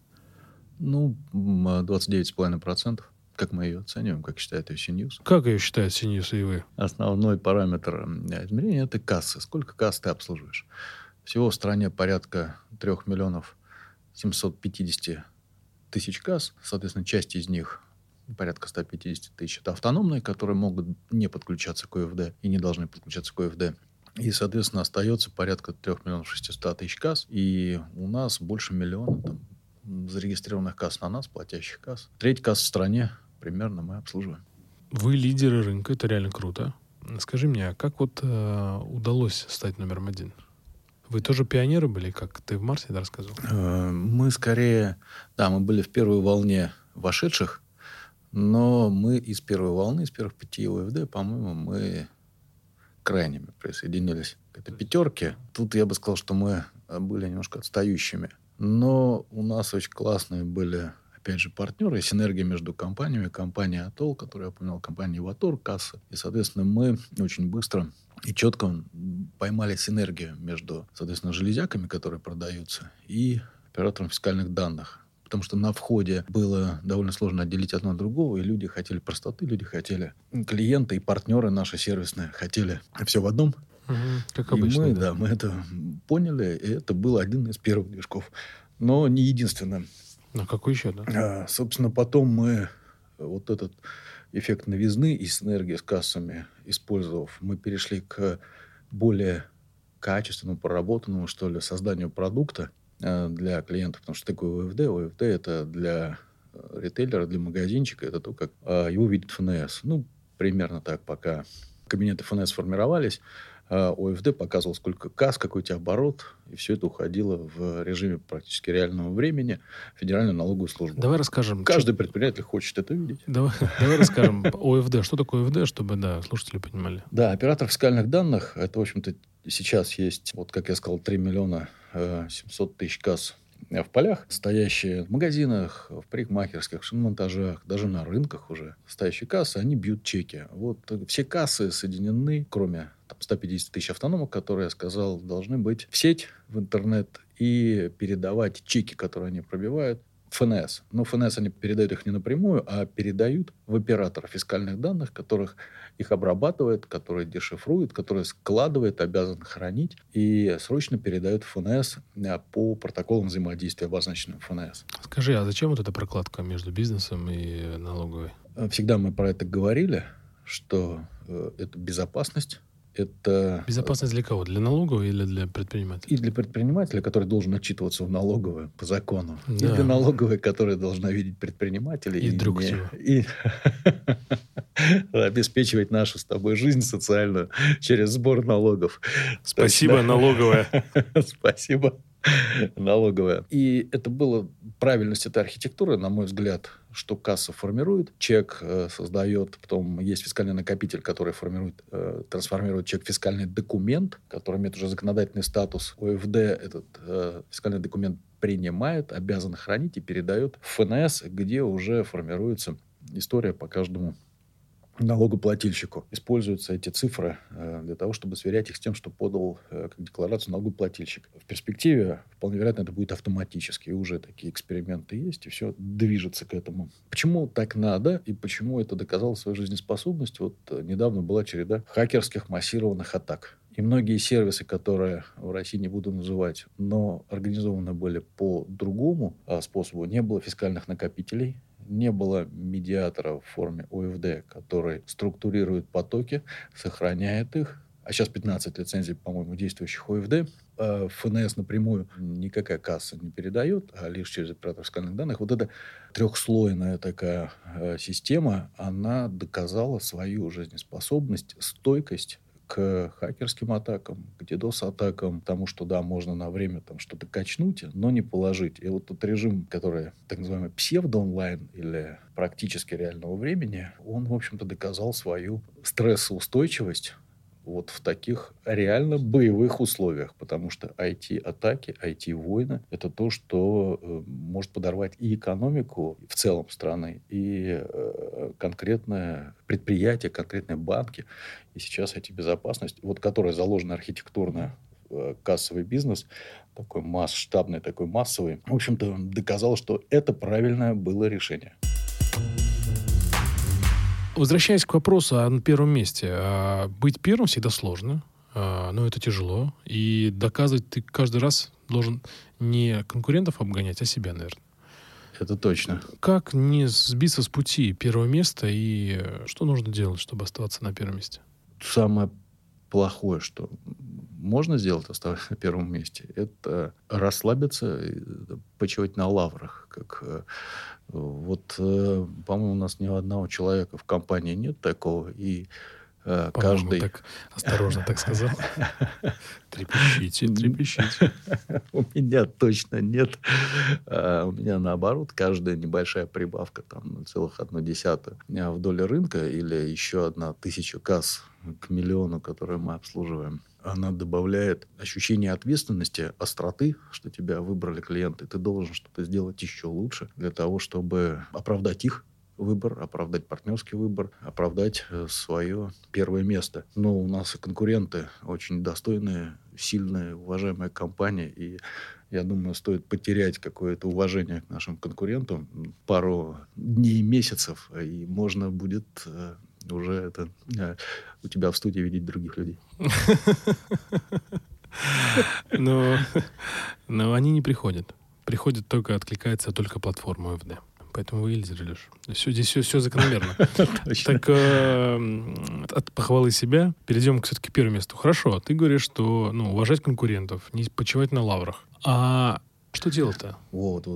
Ну, 29,5%. Как мы ее оцениваем, как считает ее CNews? Как ее считает CNews и вы? Основной параметр измерения – это кассы. Сколько касс ты обслуживаешь? Всего в стране порядка 3 миллионов 750 тысяч касс. Соответственно, часть из них порядка 150 тысяч. Это автономные, которые могут не подключаться к ОФД и не должны подключаться к ОФД. И, соответственно, остается порядка 3 миллионов 600 тысяч касс. И у нас больше миллиона там, зарегистрированных касс на нас, платящих касс. Треть касс в стране примерно мы обслуживаем. Вы лидеры рынка, это реально круто. Скажи мне, а как вот э, удалось стать номером один? Вы тоже пионеры были, как ты в Марсе да, рассказывал? Э, мы скорее, да, мы были в первой волне вошедших, но мы из первой волны, из первых пяти ОФД, по-моему, мы крайними присоединились к этой пятерке. Тут я бы сказал, что мы э, были немножко отстающими. Но у нас очень классные были, опять же, партнеры, синергия между компаниями. Компания Атол, которую я упоминал, компания Ватор, касса. И, соответственно, мы очень быстро и четко поймали синергию между, соответственно, железяками, которые продаются, и оператором фискальных данных потому что на входе было довольно сложно отделить одно от другого, и люди хотели простоты, люди хотели, клиенты и партнеры наши сервисные хотели все в одном. Угу, как обычно. И мы, да. да, мы это поняли, и это был один из первых движков. Но не единственным. А какой еще, да? А, собственно, потом мы вот этот эффект новизны и синергии с кассами использовав, мы перешли к более качественному, проработанному, что ли, созданию продукта, Э, для клиентов, потому что такое ОФД, ОФД это для э, ритейлера, для магазинчика, это то, как э, его видит ФНС. Ну, примерно так, пока кабинеты ФНС формировались, а ОФД показывал, сколько касс, какой у тебя оборот, и все это уходило в режиме практически реального времени в Федеральную налоговую службу. Давай расскажем. Каждый что... предприниматель хочет это видеть. Давай, давай расскажем ОФД. Что такое ОФД, чтобы да, слушатели понимали? Да, оператор фискальных данных, это, в общем-то, сейчас есть, вот как я сказал, 3 миллиона 700 э, тысяч касс в полях, стоящие в магазинах, в парикмахерских, в шиномонтажах, даже на рынках уже стоящие кассы, они бьют чеки. Вот все кассы соединены, кроме 150 тысяч автономок, которые, я сказал, должны быть в сеть, в интернет и передавать чеки, которые они пробивают, ФНС. Но ФНС они передают их не напрямую, а передают в оператор фискальных данных, которых их обрабатывает, который дешифрует, который складывает, обязан хранить и срочно передает в ФНС э, по протоколам взаимодействия, обозначенным ФНС. Скажи, а зачем вот эта прокладка между бизнесом и налоговой? Всегда мы про это говорили, что э, это безопасность это... Безопасность для кого? Для налогового или для предпринимателя? И для предпринимателя, который должен отчитываться в налоговую по закону. Да. И для налоговой, которая должна видеть предпринимателей. И, и друг не... И *laughs* обеспечивать нашу с тобой жизнь социальную через сбор налогов. Спасибо, налоговая. *laughs* Спасибо. *laughs* налоговая. И это было правильность этой архитектуры, на мой взгляд, что касса формирует, чек э, создает, потом есть фискальный накопитель, который формирует, э, трансформирует чек в фискальный документ, который имеет уже законодательный статус. ОФД этот э, фискальный документ принимает, обязан хранить и передает в ФНС, где уже формируется история по каждому налогоплательщику. Используются эти цифры э, для того, чтобы сверять их с тем, что подал э, как декларацию налогоплательщик. В перспективе, вполне вероятно, это будет автоматически. Уже такие эксперименты есть, и все движется к этому. Почему так надо, и почему это доказало свою жизнеспособность? Вот э, недавно была череда хакерских массированных атак. И многие сервисы, которые в России не буду называть, но организованы были по другому а, способу, не было фискальных накопителей, не было медиатора в форме ОФД, который структурирует потоки, сохраняет их. А сейчас 15 лицензий, по-моему, действующих ОФД. А ФНС напрямую никакая касса не передает, а лишь через оператор скальных данных. Вот эта трехслойная такая э, система, она доказала свою жизнеспособность, стойкость к хакерским атакам, к DDoS-атакам, потому что, да, можно на время там что-то качнуть, но не положить. И вот тот режим, который так называемый псевдо-онлайн или практически реального времени, он, в общем-то, доказал свою стрессоустойчивость вот в таких реально боевых условиях, потому что IT-атаки, IT-войны – это то, что э, может подорвать и экономику в целом страны, и э, конкретное предприятие, конкретные банки. И сейчас эти безопасность, вот которая заложена архитектурно э, кассовый бизнес, такой масштабный, такой массовый, в общем-то, доказал, что это правильное было решение. Возвращаясь к вопросу о первом месте. А, быть первым всегда сложно, а, но это тяжело. И доказывать ты каждый раз должен не конкурентов обгонять, а себя, наверное. Это точно. Как не сбиться с пути первого места и что нужно делать, чтобы оставаться на первом месте? Самое плохое, что можно сделать, оставаясь на первом месте, это расслабиться, почивать на лаврах, как э, вот, э, по-моему, у нас ни одного человека в компании нет такого, и э, каждый... так осторожно так сказал. *laughs* Трепещите, трепещите. *laughs* У меня точно нет. А, у меня наоборот, каждая небольшая прибавка, там, целых одну десятую в доле рынка или еще одна тысяча касс к миллиону, которые мы обслуживаем, она добавляет ощущение ответственности, остроты, что тебя выбрали клиенты. Ты должен что-то сделать еще лучше для того, чтобы оправдать их выбор, оправдать партнерский выбор, оправдать э, свое первое место. Но у нас и конкуренты очень достойные, сильные, уважаемые компании, и я думаю, стоит потерять какое-то уважение к нашим конкурентам пару дней, месяцев, и можно будет э, уже это э, у тебя в студии видеть других людей. *laughs* Но, но они не приходят. Приходят только, откликается только платформа ОФД. Поэтому вы лидеришь. Все, здесь все, все закономерно. *laughs* Так, э, от похвалы себя перейдем к все-таки первому месту. Хорошо, ты говоришь, что ну, уважать конкурентов, не почивать на лаврах. А Что делать-то? Вот.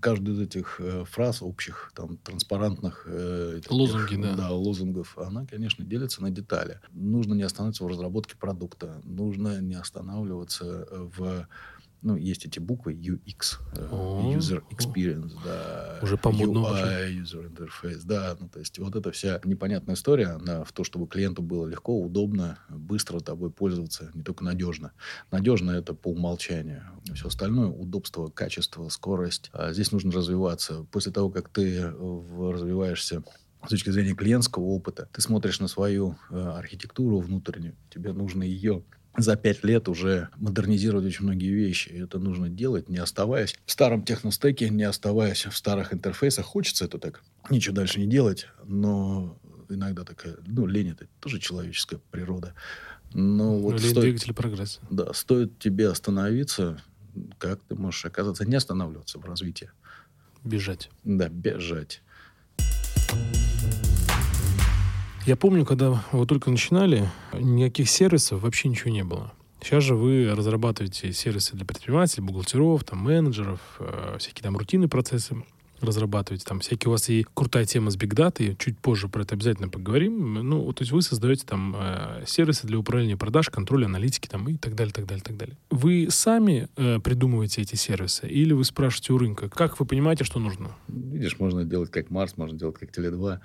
Каждую из этих э, фраз общих, там, транспарантных... э, Лозунги, да. Да, лозунгов, она, конечно, делится на детали. Нужно не останавливаться в разработке продукта. Нужно не останавливаться в... Ну, есть эти буквы UX, э, О. User Experience, да. Уже UI, User Interface, да. Ну, то есть, вот эта вся непонятная история, она в то, чтобы клиенту было легко, удобно, быстро тобой пользоваться, не только надежно. Надежно это по умолчанию. Все остальное удобство, качество, скорость. А здесь нужно развиваться. После того, как ты э, развиваешься с точки зрения клиентского опыта, ты смотришь на свою э, архитектуру внутреннюю, тебе нужно ее за пять лет уже модернизировать очень многие вещи. И это нужно делать, не оставаясь в старом техностеке, не оставаясь в старых интерфейсах. Хочется это так, ничего дальше не делать, но иногда такая, ну, лень это тоже человеческая природа. Но Ну, вот лень стоит- двигатель прогресса. да, стоит тебе остановиться, как ты можешь оказаться, не останавливаться в развитии. Бежать. Да, бежать. Я помню, когда вы только начинали, никаких сервисов вообще ничего не было. Сейчас же вы разрабатываете сервисы для предпринимателей, бухгалтеров, там, менеджеров, э, всякие там рутинные процессы разрабатываете. Там всякие у вас и крутая тема с бигдатой. Чуть позже про это обязательно поговорим. Ну, то есть вы создаете там э, сервисы для управления продаж, контроля, аналитики там и так далее, так далее, так далее. Вы сами э, придумываете эти сервисы или вы спрашиваете у рынка, как вы понимаете, что нужно? Видишь, можно делать как Марс, можно делать как Теле2.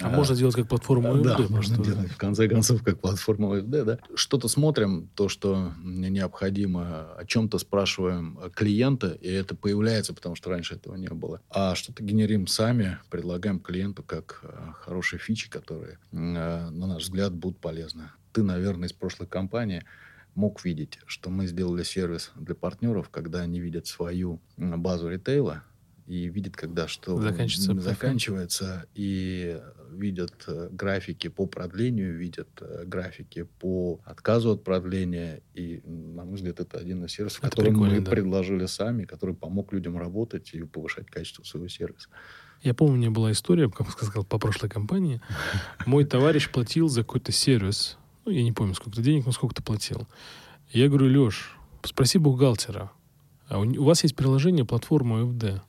А, можно сделать как платформу Да, AFD можно просто. делать, в конце концов, как платформа OFD, да. Что-то смотрим, то, что необходимо, о чем-то спрашиваем клиента, и это появляется, потому что раньше этого не было. А что-то генерим сами, предлагаем клиенту как э, хорошие фичи, которые, э, на наш взгляд, будут полезны. Ты, наверное, из прошлой компании мог видеть, что мы сделали сервис для партнеров, когда они видят свою базу ритейла, и видят, когда что Заканчивается заканчивается, и видят э, графики по продлению, видят э, графики по отказу от продления. И, на мой взгляд, это один из сервисов, Это который мы да. предложили сами, который помог людям работать и повышать качество своего сервиса. Я помню, у меня была история, как сказал, по прошлой компании. *laughs* Мой товарищ платил за какой-то сервис. Ну, я не помню, сколько денег, но сколько ты платил. Я говорю, Леш, спроси бухгалтера. А у, у вас есть приложение платформа UFD.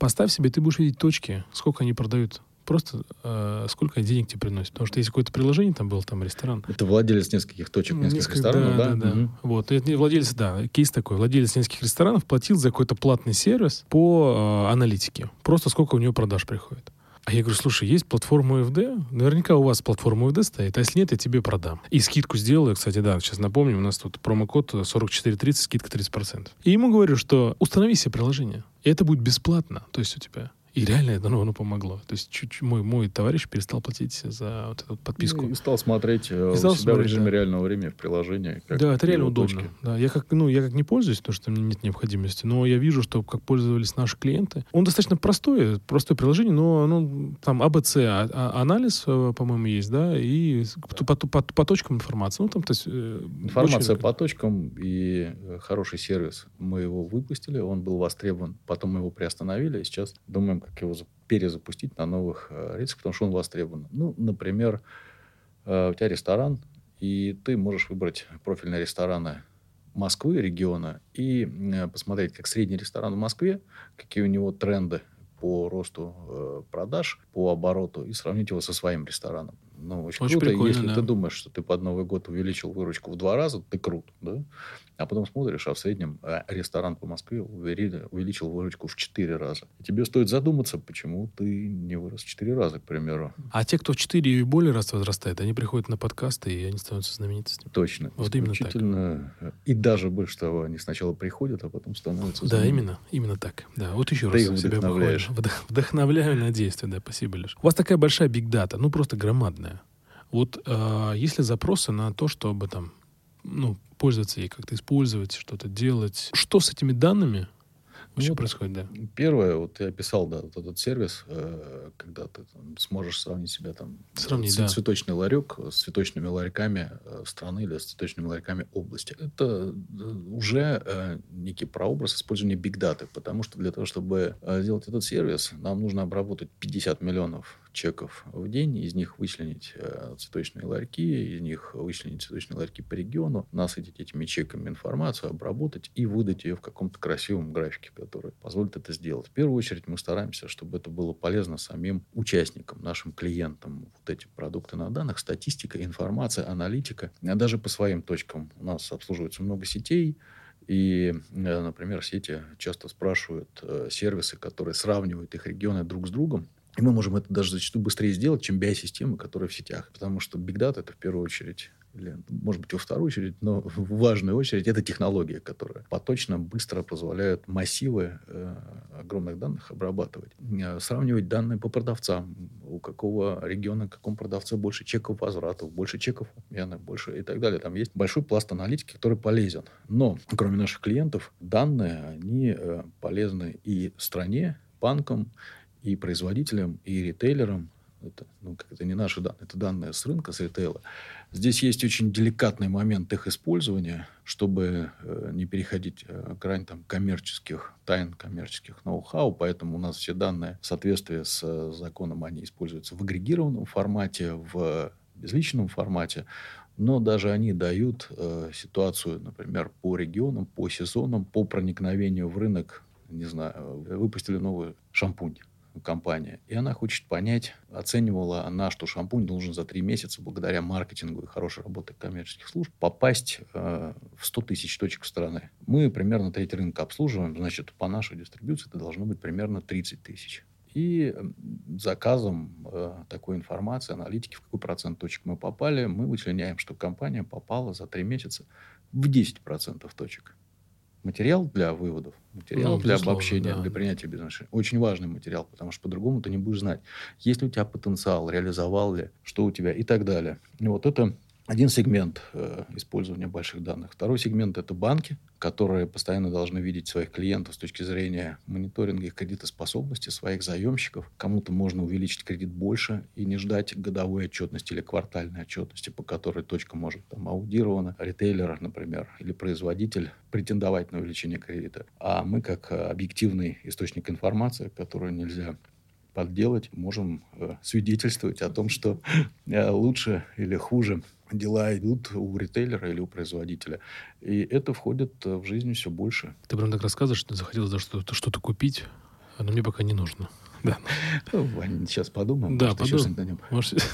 Поставь себе, ты будешь видеть точки, сколько они продают. Просто э, сколько денег тебе приносит. Потому что если какое-то приложение там был, там ресторан. Это владелец нескольких точек, нескольких Несколько- ресторанов, да? да, да, да. Мгм. Вот. Это не владелец, да, кейс такой. Владелец нескольких ресторанов платил за какой-то платный сервис по э, аналитике. Просто сколько у него продаж приходит. А я говорю, слушай, есть платформа UFD? Наверняка у вас платформа UFD стоит, а если нет, я тебе продам. И скидку сделаю, кстати, да, сейчас напомню, у нас тут промокод 4430, скидка 30%. И ему говорю, что установи себе приложение, и это будет бесплатно, то есть у тебя. И реально это, ну, оно помогло. То есть чуть-чуть мой, мой товарищ перестал платить за вот эту подписку. Ну, И стал смотреть э, И стал себя смотреть, в режиме да. реального времени в приложении. как да, это реально удобно. точки. Да, я как, ну, я как не пользуюсь, потому что мне нет необходимости, но я вижу, что как пользовались наши клиенты. Он достаточно простое, простое приложение, но ну, там АБЦ а- а- анализ, э, по-моему, есть, да, и с- по, по- по- по точкам информации. Ну, там, то есть, э, Информация очень- по точкам и хороший сервис. Мы его выпустили, он был востребован, потом мы его приостановили, и сейчас думаем, как его за- перезапустить на новых э, рельсах, потому что он востребован. Ну, например, э, у тебя ресторан, и ты можешь выбрать профильные рестораны Москвы, региона, и э, посмотреть, как средний ресторан в Москве, какие у него тренды по росту э, продаж, по обороту, и сравнить его со своим рестораном. Ну, очень, Очень круто. прикольно, Если да. ты думаешь, что ты под Новый год увеличил выручку в два раза, ты крут, да? А потом смотришь, а в среднем э, ресторан по Москве увеличил выручку в четыре раза. И тебе стоит задуматься, почему ты не вырос в четыре раза, к примеру. А те, кто в 4 и более раз возрастает, они приходят на подкасты, и они становятся знаменитостями. Точно. Вот именно так. Э, И даже больше того, они сначала приходят, а потом становятся... Да, именно, именно так. Да, вот еще Ты раз их себя вдохновляешь. Вдохновляю на действие, да, спасибо, Леш. У вас такая большая бигдата, ну просто громадная. Вот а, есть ли запросы на то, чтобы там, ну, пользоваться ей, как-то использовать, что-то делать? Что с этими данными вообще Ну, происходит, да? Первое, вот ты описал, да, вот этот сервис, э, когда ты там сможешь сравнить себя там Сравнить, ц- да. цветочный ларек с цветочными ларьками э, страны или с цветочными ларьками области. Это э, уже э, некий прообраз использования бигдаты, потому что для того, чтобы э, сделать этот сервис, нам нужно обработать 50 миллионов чеков в день, из них вычленить э, цветочные ларьки, из них вычленить цветочные ларьки по региону, насытить этими чеками информацию, обработать и выдать ее в каком-то красивом графике, который позволит это сделать. В первую очередь мы стараемся, чтобы это было полезно самим участникам, нашим клиентам. Вот эти продукты на данных, статистика, информация, аналитика. А даже по своим точкам у нас обслуживается много сетей, и, э, например, сети часто спрашивают э, сервисы, которые сравнивают их регионы друг с другом. И мы можем это даже зачастую быстрее сделать, чем BI-системы, которые в сетях. Потому что Big Data – это в первую очередь или, может быть, во вторую очередь, но *laughs* в важную очередь, это технология, которая поточно, быстро позволяет массивы э, огромных данных обрабатывать. Э, сравнивать данные по продавцам. У какого региона, каком продавце больше чеков возвратов, больше чеков отмены, больше и так далее. Там есть большой пласт аналитики, который полезен. Но, кроме наших клиентов, данные, они э, полезны и стране, банкам, и производителям, и ритейлерам, это, ну, как это не наши данные, это данные с рынка, с ритейла. Здесь есть очень деликатный момент их использования, чтобы э, не переходить э, грань там, коммерческих тайн, коммерческих ноу-хау. Поэтому у нас все данные в соответствии с э, законом, они используются в агрегированном формате, в безличном формате. Но даже они дают э, ситуацию, например, по регионам, по сезонам, по проникновению в рынок. Не знаю, выпустили новый шампунь компания. И она хочет понять, оценивала она, что шампунь должен за три месяца, благодаря маркетингу и хорошей работе коммерческих служб, попасть э, в 100 тысяч точек страны. Мы примерно третий рынок обслуживаем, значит, по нашей дистрибуции это должно быть примерно 30 тысяч. И заказом э, такой информации, аналитики, в какой процент точек мы попали, мы вычленяем, что компания попала за три месяца в 10% точек материал для выводов, материал ну, для обобщения, да. для принятия бизнес Очень важный материал, потому что по-другому ты не будешь знать, есть ли у тебя потенциал, реализовал ли, что у тебя и так далее. И вот это один сегмент э, использования больших данных. Второй сегмент – это банки, которые постоянно должны видеть своих клиентов с точки зрения мониторинга их кредитоспособности, своих заемщиков. Кому-то можно увеличить кредит больше и не ждать годовой отчетности или квартальной отчетности, по которой точка может там аудирована, ритейлер, например, или производитель претендовать на увеличение кредита. А мы, как объективный источник информации, которую нельзя подделать, можем э, свидетельствовать о том, что э, лучше или хуже дела идут у ритейлера или у производителя. И это входит э, в жизнь все больше. Ты прям так рассказываешь, что захотелось даже что-то, что-то купить, но мне пока не нужно. Да. *laughs* Ну, Вань, сейчас подумаем. Да, подумаем. Может...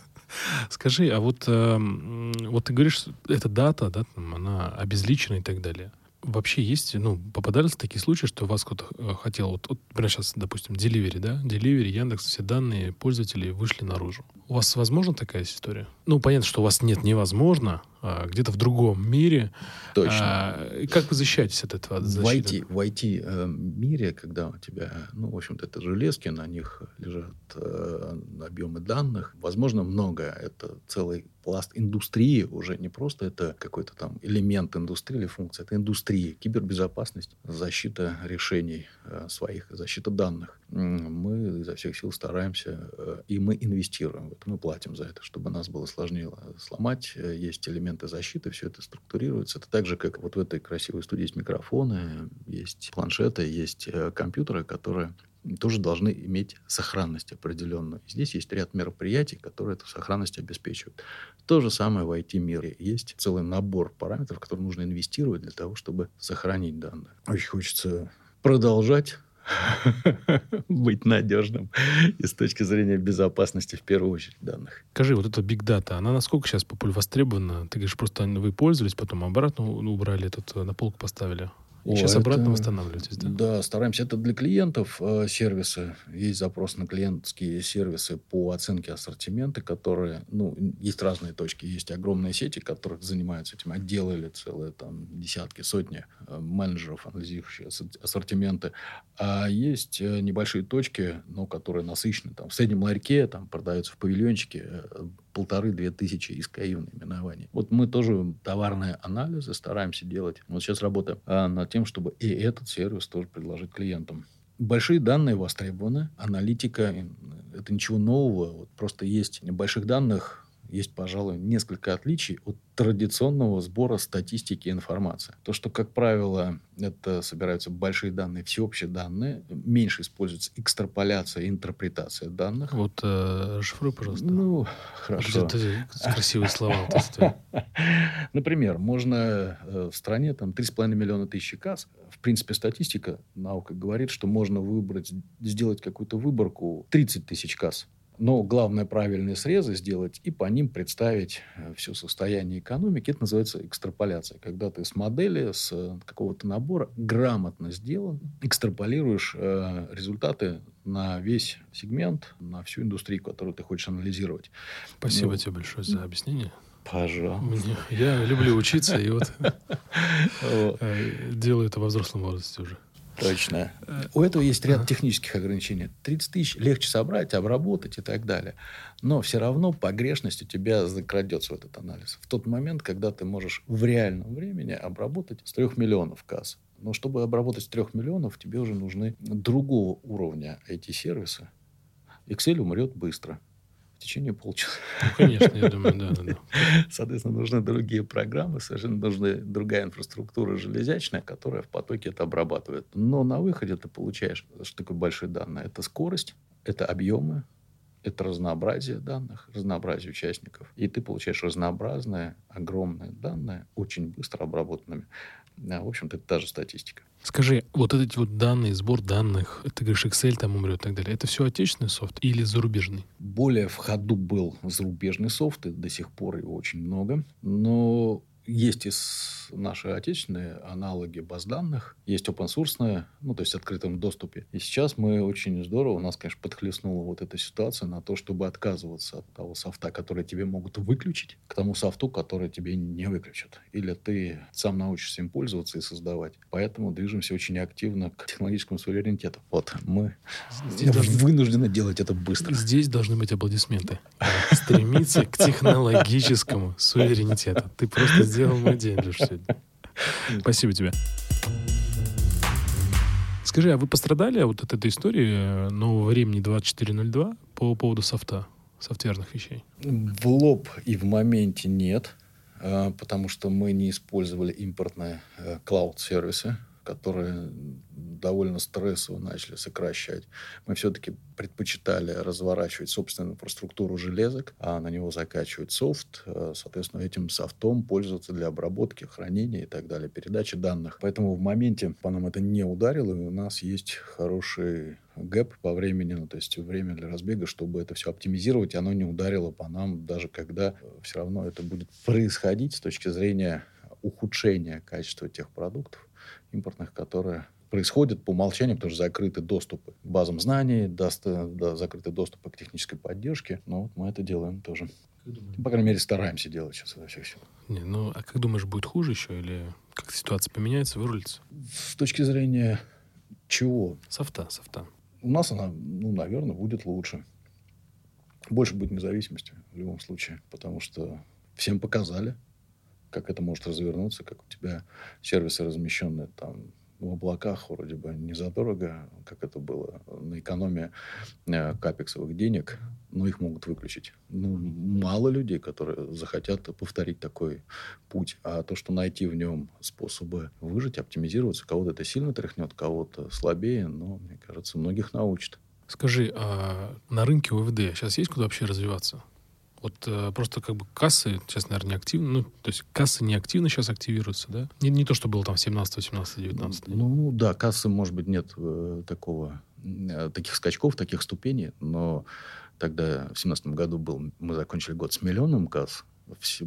*laughs* Скажи, а вот, э, вот ты говоришь, эта дата, да, там, она обезличена и так далее вообще есть, ну, попадались такие случаи, что вас кто-то э, хотел, вот, вот например, сейчас, допустим, Delivery, да, Delivery, Яндекс, все данные пользователей вышли наружу. У вас возможна такая история? Ну, понятно, что у вас нет невозможно, где-то в другом мире. Точно. А, как вы защищаетесь от этого? От в IT, в IT э, мире, когда у тебя, ну, в общем-то, это железки, на них лежат э, объемы данных, возможно, многое. Это целый пласт индустрии уже не просто это какой-то там элемент индустрии или функция, это индустрия, кибербезопасность, защита решений своих, защита данных. Мы изо всех сил стараемся, э, и мы инвестируем в это, мы платим за это, чтобы нас было сложнее сломать. Э, есть элементы защиты, все это структурируется. Это так же, как вот в этой красивой студии есть микрофоны, есть планшеты, есть э, компьютеры, которые тоже должны иметь сохранность определенную. Здесь есть ряд мероприятий, которые эту сохранность обеспечивают. То же самое в IT-мире. Есть целый набор параметров, которые нужно инвестировать для того, чтобы сохранить данные. Очень хочется продолжать *laughs* быть надежным и с точки зрения безопасности в первую очередь данных. Скажи, вот эта Big Data, она насколько сейчас востребована? Ты говоришь, просто вы пользовались, потом обратно убрали, этот, на полку поставили? И О, сейчас это... обратно восстанавливаетесь, да? Да, стараемся. Это для клиентов э, сервисы. Есть запрос на клиентские сервисы по оценке ассортимента, которые, ну, есть разные точки. Есть огромные сети, которые занимаются этим. Отделы или целые там десятки, сотни э, менеджеров, анализирующих ассортименты. А есть э, небольшие точки, но которые насыщены. Там, в среднем ларьке там продаются в павильончике э, полторы-две тысячи ИСКАИВ наименований. Вот мы тоже товарные анализы стараемся делать. Вот сейчас работаем а, над тем, чтобы и этот сервис тоже предложить клиентам. Большие данные востребованы, аналитика, это ничего нового. Вот просто есть больших данных есть, пожалуй, несколько отличий от традиционного сбора статистики и информации. То, что, как правило, это собираются большие данные, всеобщие данные, меньше используется экстраполяция, интерпретация данных. Вот э, расшифруй, пожалуйста. Ну, хорошо. Где-то *laughs* красивые слова. Например, можно э, в стране там 3,5 миллиона тысяч касс. В принципе, статистика, наука говорит, что можно выбрать, сделать какую-то выборку 30 тысяч касс но главное правильные срезы сделать и по ним представить э, все состояние экономики. Это называется экстраполяция. Когда ты с модели, с э, какого-то набора грамотно сделан, экстраполируешь э, результаты на весь сегмент, на всю индустрию, которую ты хочешь анализировать. Спасибо ну, тебе большое за объяснение. Пожалуйста. Я люблю учиться, и вот *laughs* э, делаю это во взрослом возрасте уже. Точно. У этого есть ряд технических ограничений. 30 тысяч легче собрать, обработать и так далее. Но все равно погрешность у тебя закрадется в этот анализ. В тот момент, когда ты можешь в реальном времени обработать с 3 миллионов касс. Но чтобы обработать с 3 миллионов, тебе уже нужны другого уровня эти сервисы Excel умрет быстро в течение полчаса. Ну, конечно, я думаю, да, да, да. *laughs* Соответственно, нужны другие программы, совершенно нужна другая инфраструктура железячная, которая в потоке это обрабатывает. Но на выходе ты получаешь, что такое большие данные? Это скорость, это объемы, это разнообразие данных, разнообразие участников. И ты получаешь разнообразные, огромные данные, очень быстро обработанными. Да, в общем-то, это та же статистика. Скажи, вот эти вот данные, сбор данных, ты говоришь, Excel там умрет и так далее, это все отечественный софт или зарубежный? Более в ходу был зарубежный софт, и до сих пор его очень много. Но есть и наши отечественные аналоги баз данных, есть open source, ну, то есть в открытом доступе. И сейчас мы очень здорово, у нас, конечно, подхлестнула вот эта ситуация на то, чтобы отказываться от того софта, который тебе могут выключить, к тому софту, который тебе не выключат. Или ты сам научишься им пользоваться и создавать. Поэтому движемся очень активно к технологическому суверенитету. Вот мы Здесь вынуждены должны... делать это быстро. Здесь должны быть аплодисменты. Стремиться к технологическому суверенитету. Ты просто сделал мой день, Леш, сегодня. *laughs* Спасибо тебе. Скажи, а вы пострадали от этой истории э, нового времени 2402 по поводу софта, софтверных вещей? В лоб и в моменте нет, э, потому что мы не использовали импортные э, клауд-сервисы которые довольно стрессово начали сокращать. Мы все-таки предпочитали разворачивать собственную инфраструктуру железок, а на него закачивать софт, э, соответственно, этим софтом пользоваться для обработки, хранения и так далее, передачи данных. Поэтому в моменте по нам это не ударило, и у нас есть хороший гэп по времени, ну, то есть время для разбега, чтобы это все оптимизировать, оно не ударило по нам, даже когда все равно это будет происходить с точки зрения ухудшения качества тех продуктов, импортных, которые происходят по умолчанию, потому что закрыты доступы к базам знаний, даст, да, закрыты доступы к технической поддержке. Но вот мы это делаем тоже. По крайней мере, стараемся делать сейчас во всех силах. Не, ну, а как думаешь, будет хуже еще? Или как ситуация поменяется, вырулится? С точки зрения чего? Софта, софта. У нас она, ну, наверное, будет лучше. Больше будет независимости в любом случае, потому что всем показали, как это может развернуться, как у тебя сервисы размещенные там в облаках вроде бы не задорого, как это было на экономии э, капексовых денег, но их могут выключить. Ну, мало людей, которые захотят повторить такой путь. А то, что найти в нем способы выжить, оптимизироваться, кого-то это сильно тряхнет, кого-то слабее, но, мне кажется, многих научит. Скажи, а на рынке ОВД сейчас есть куда вообще развиваться? Вот э, просто как бы кассы сейчас, наверное, не активны. Ну, то есть кассы не активно сейчас активируются, да? Не, не то, что было там 17, 18, 19. Ну, да, кассы, может быть, нет э, такого, э, таких скачков, таких ступеней, но тогда в 17 году был, мы закончили год с миллионом касс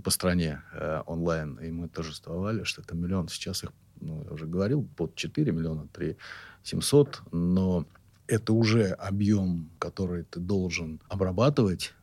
по стране э, онлайн, и мы торжествовали, что это миллион. Сейчас их, ну, я уже говорил, под 4 миллиона, 3 700, но это уже объем, который ты должен обрабатывать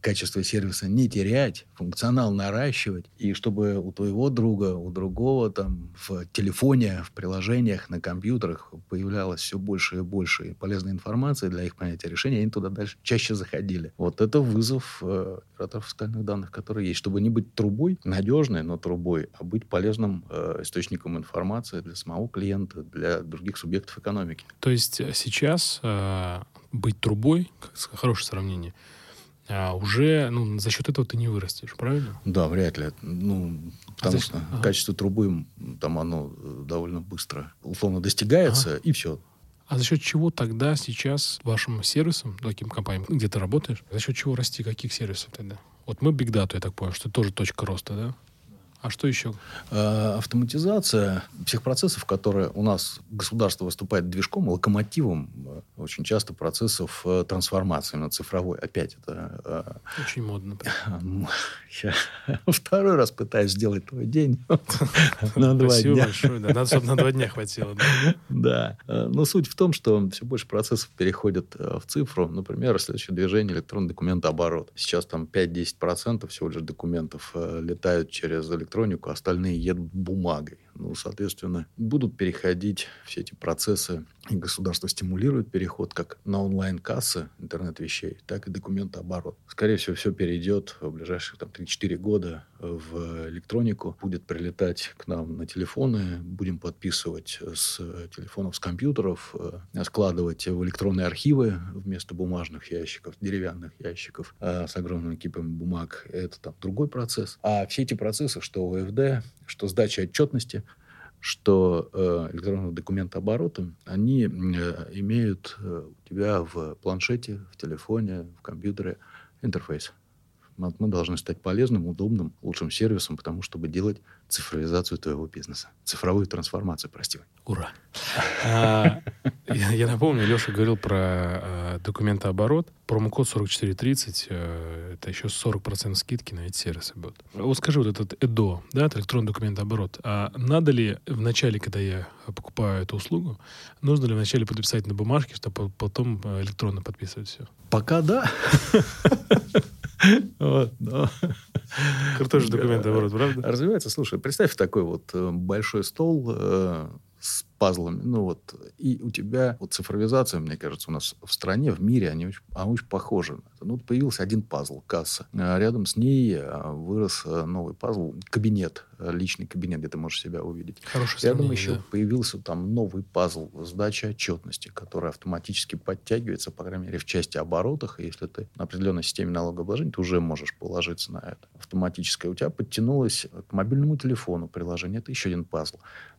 качество сервиса не терять, функционал наращивать, и чтобы у твоего друга, у другого там в телефоне, в приложениях, на компьютерах появлялось все больше и больше полезной информации для их принятия решения, они туда дальше чаще заходили. Вот это вызов э, операторов фискальных данных, которые есть, чтобы не быть трубой, надежной, но трубой, а быть полезным э, источником информации для самого клиента, для других субъектов экономики. То есть сейчас э, быть трубой, как хорошее сравнение, а уже ну, за счет этого ты не вырастешь, правильно? Да, вряд ли. Ну, потому за- что ага. качество трубы там оно э, довольно быстро условно достигается, и все. А за счет чего тогда сейчас вашим сервисам, таким компаниям, где ты работаешь, за счет чего расти, каких сервисов тогда? Вот мы Big Data, я так понял, что тоже точка роста, да? А что еще? Э, Автоматизация всех процессов, которые у нас государство выступает движком, локомотивом э, очень часто процессов э, трансформации на цифровой. Опять это Очень модно. *laughs* Я второй раз пытаюсь сделать твой день *laughs* на два Спасибо дня. большое. Да. Надо, чтобы на два дня хватило. да. Да. Но суть в том, что все больше процессов переходят в цифру. Например, следующее движение электронный документооборот. Сейчас там 5-10% всего лишь документов летают через электронику, остальные едут бумагой. Ну, соответственно, будут переходить все эти процессы, и государство стимулирует переход как на онлайн-кассы интернет-вещей, так и документооборот. Скорее всего, все перейдет в ближайшие там, 3-4 года в электронику, будет прилетать к нам на телефоны, будем подписывать с телефонов, с компьютеров, э, складывать в электронные архивы вместо бумажных ящиков, деревянных ящиков э, с огромными кипами бумаг. Это там другой процесс. А все эти процессы, что ОФД, что сдача отчетности, что э, электронного документооборота, они э, имеют э, у тебя в планшете, в телефоне, в компьютере интерфейс. Мы должны стать полезным, удобным, лучшим сервисом, потому чтобы делать цифровизацию твоего бизнеса. Цифровую трансформацию, прости. Ура. А, я, напомню, Леша говорил про э, документооборот. Промокод 4430, э, это еще 40% скидки на эти сервисы будут. Вот скажи, вот этот ЭДО, да, это электронный документооборот, а надо ли в начале, когда я покупаю эту услугу, нужно ли вначале подписать на бумажке, чтобы потом э, электронно подписывать все? Пока да. Вот, но- Крутой же документооборот, правда? Развивается. Слушай, представь такой вот э, большой стол э, с пазлами. Ну вот, и у тебя вот цифровизация, мне кажется, у нас в стране, в мире, они очень, они очень похожи. Ну, вот появился один пазл, касса. А рядом с ней э, вырос э, новый пазл, кабинет, э, личный кабинет, где ты можешь себя увидеть. Хорошее Рядом сравнение, еще да. появился там новый пазл сдачи отчетности, который автоматически подтягивается, по крайней мере, в части оборотах. И если ты на определенной системе налогообложения, ты уже можешь положиться на это. Автоматическое у тебя подтянулось к мобильному телефону приложение. Это еще один пазл.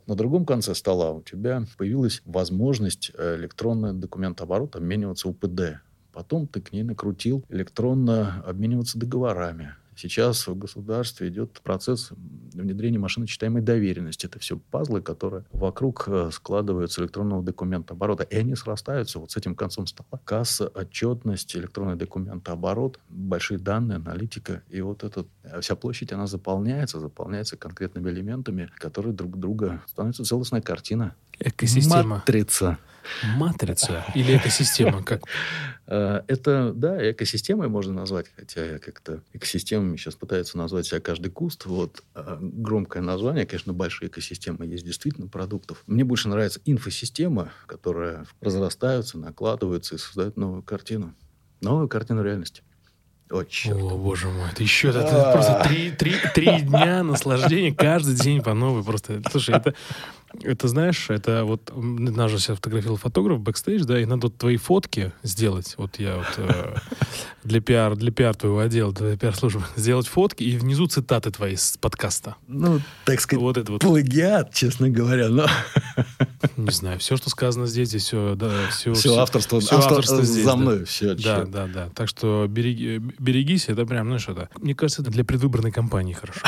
На другом конце стола у тебя появилась возможность э, электронный документооборот обмениваться УПД. Потом ты к ней накрутил электронно обмениваться договорами. Сейчас в государстве идет процесс внедрения машиночитаемой доверенности. Это все пазлы, которые вокруг э, складываются электронного документа оборота. И они срастаются вот с этим концом стола. Касса, отчетность, электронный документооборот, большие данные, аналитика. И вот эта э, вся площадь, она заполняется, заполняется конкретными элементами, которые друг друга становится целостная картина. Экосистема. Матрица. Матрица или экосистема? Как? Э, Это, да, экосистемой можно назвать, хотя я как-то экосистемами сейчас пытаются назвать себя каждый куст. Вот э, громкое название, конечно, большие экосистемы есть действительно продуктов. Мне больше нравится инфосистема, которая разрастаются, накладываются и создают новую картину. Новую картину реальности. О, черт. О, боже мой, это еще это, это просто три, три, три дня наслаждения каждый день по новой. Просто, слушай, это, это знаешь, это вот нас же себя фотографировал фотограф бэкстейдж, да, и надо вот твои фотки сделать. Вот я вот э, *laughs* для пиар, для пиар твоего отдела, для пиар-службы, *laughs* сделать фотки и внизу цитаты твои с подкаста. Ну, так сказать, Вот это вот, плагиат, честно говоря, но *laughs* не знаю, все, что сказано здесь, здесь все, да, все, все авторство, всё автор- авторство здесь, за да. мной. Все, Да, да, да. Так что береги, берегись, это прям, ну что-то. Мне кажется, это для предвыборной кампании хорошо.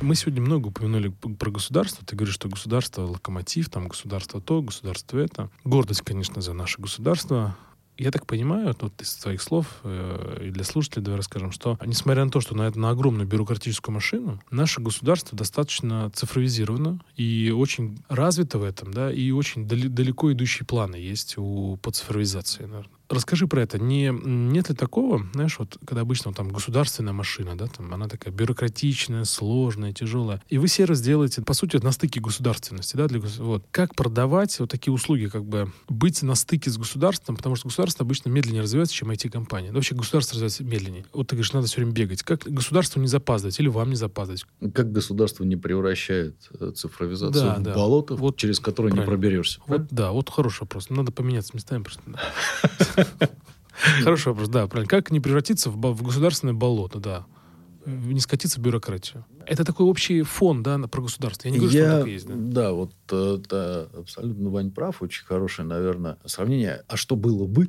Мы сегодня много упомянули про государство. Ты говоришь, что государство локомотив, там государство то, государство это. Гордость, конечно, за наше государство. Я так понимаю, вот из твоих слов, э, и для слушателей давай расскажем, что несмотря на то, что на, на огромную бюрократическую машину, наше государство достаточно цифровизировано и очень развито в этом, да, и очень далеко идущие планы есть у, по цифровизации, наверное. Расскажи про это. Не, нет ли такого, знаешь, вот когда обычно там государственная машина, да, там она такая бюрократичная, сложная, тяжелая, и вы сервис делаете, по сути, на стыке государственности, да, для, вот. Как продавать вот такие услуги, как бы быть на стыке с государством, потому что государство обычно медленнее развивается, чем IT-компания. Да, вообще государство развивается медленнее. Вот ты говоришь, надо все время бегать. Как государству не запаздывать или вам не запаздывать? Как государство не превращает э, цифровизацию да, в да. болото, вот, через которое правильно. не проберешься? Вот, да, вот хороший вопрос. Надо поменяться местами просто. *laughs* *laughs* Хороший вопрос, да, правильно. Как не превратиться в, в государственное болото, да. Не скатиться в бюрократию. Это такой общий фон, да, про государство. Я не говорю, Я, что так есть. Да, да вот это абсолютно Вань прав. Очень хорошее, наверное, сравнение. А что было бы,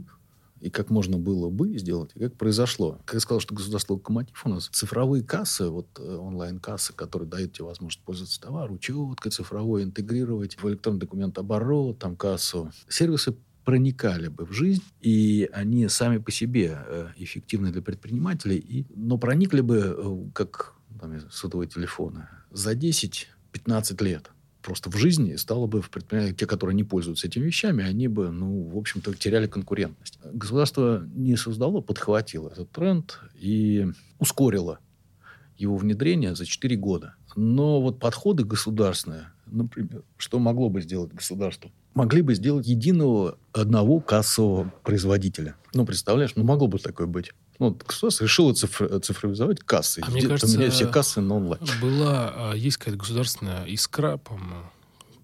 и как можно было бы сделать, и как произошло. Как я сказал, что государство локомотив у нас, цифровые кассы, вот э, онлайн-кассы, которые дают тебе возможность пользоваться товаром, четко цифровой интегрировать в электронный документ оборот, там кассу. Сервисы проникали бы в жизнь, и они сами по себе э, эффективны для предпринимателей, и, но проникли бы, э, как там, сотовые телефоны, за 10-15 лет просто в жизни стало бы в предприятиях, те, которые не пользуются этими вещами, они бы, ну, в общем-то, теряли конкурентность. Государство не создало, подхватило этот тренд и ускорило его внедрение за 4 года. Но вот подходы государственные, например, что могло бы сделать государство? Могли бы сделать единого одного кассового производителя. Ну, представляешь, ну, могло бы такое быть. Ну, государство решило цифр, цифровизовать кассы. А мне кажется, все кассы на онлайн. Была, а, есть какая-то государственная искра, по-моему,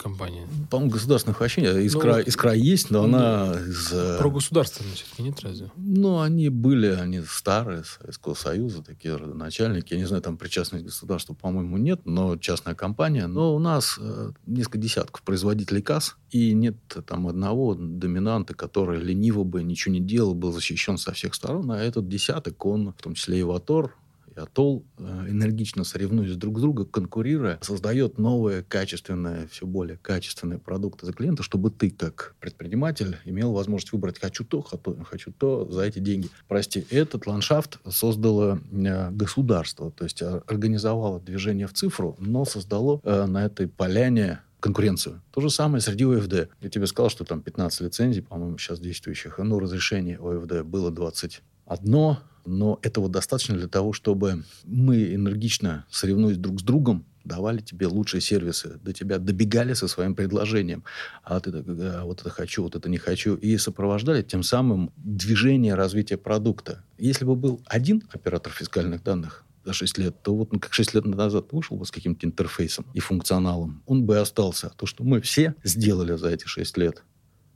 компания. По-моему, государственных вообще нет. Искра, ну, искра есть, но ну, она из... Э, про государственные все-таки нет разве? Ну, они были, они старые, Советского Союза, такие начальники. Я не знаю, там причастность государства, по-моему, нет, но частная компания. Но у нас э, несколько десятков производителей касс, и нет там одного доминанта, который лениво бы ничего не делал, был защищен со всех сторон. А этот десяток, он, в том числе и Ватор, и Атол э, энергично соревнуясь друг с другом, конкурируя, создает новые, качественные, все более качественные продукты за клиента, чтобы ты, как предприниматель, имел возможность выбрать «хочу то, хочу то за эти деньги». Прости, этот ландшафт создало э, государство, то есть э, организовало движение в цифру, но создало на этой поляне конкуренцию. То же самое среди ОФД. Я тебе сказал, что там 15 лицензий, по-моему, сейчас действующих, но разрешение ОФД было 21, но этого достаточно для того, чтобы мы энергично, соревнуясь друг с другом, давали тебе лучшие сервисы, до тебя добегали со своим предложением. А ты так, а, вот это хочу, вот это не хочу. И сопровождали тем самым движение развития продукта. Если бы был один оператор фискальных данных, за 6 лет, то вот ну, как 6 лет назад вышел бы с каким-то интерфейсом и функционалом, он бы остался. То, что мы все сделали за эти 6 лет,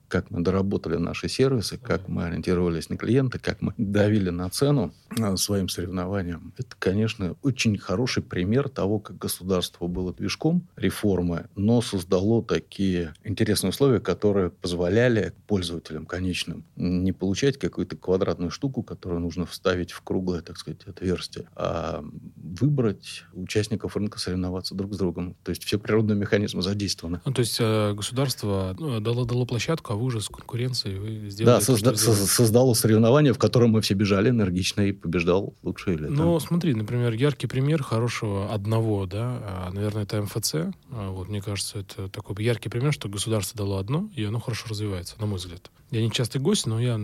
как мы доработали наши сервисы, как мы ориентировались на клиента, как мы *laughs* давили на цену а, своим соревнованиям. Это, конечно, очень хороший пример того, как государство было движком реформы, но создало такие интересные условия, которые позволяли пользователям конечным не получать какую-то квадратную штуку, которую нужно вставить в круглое, так сказать, отверстие, а выбрать участников рынка соревноваться друг с другом. То есть все природные механизмы задействованы. Ну, то есть э, государство ну, дало, дало площадку, а вы уже с конкуренцией вы сделали... Да, созда- создало соревнование, в котором мы все бежали энергично и побеждал лучший. Или, ну, смотри, например, яркий пример хорошего одного, да, а, наверное, это МФЦ. А, вот, мне кажется, это такой яркий пример, что государство дало одно, и оно хорошо развивается, на мой взгляд. Я не частый гость, но я,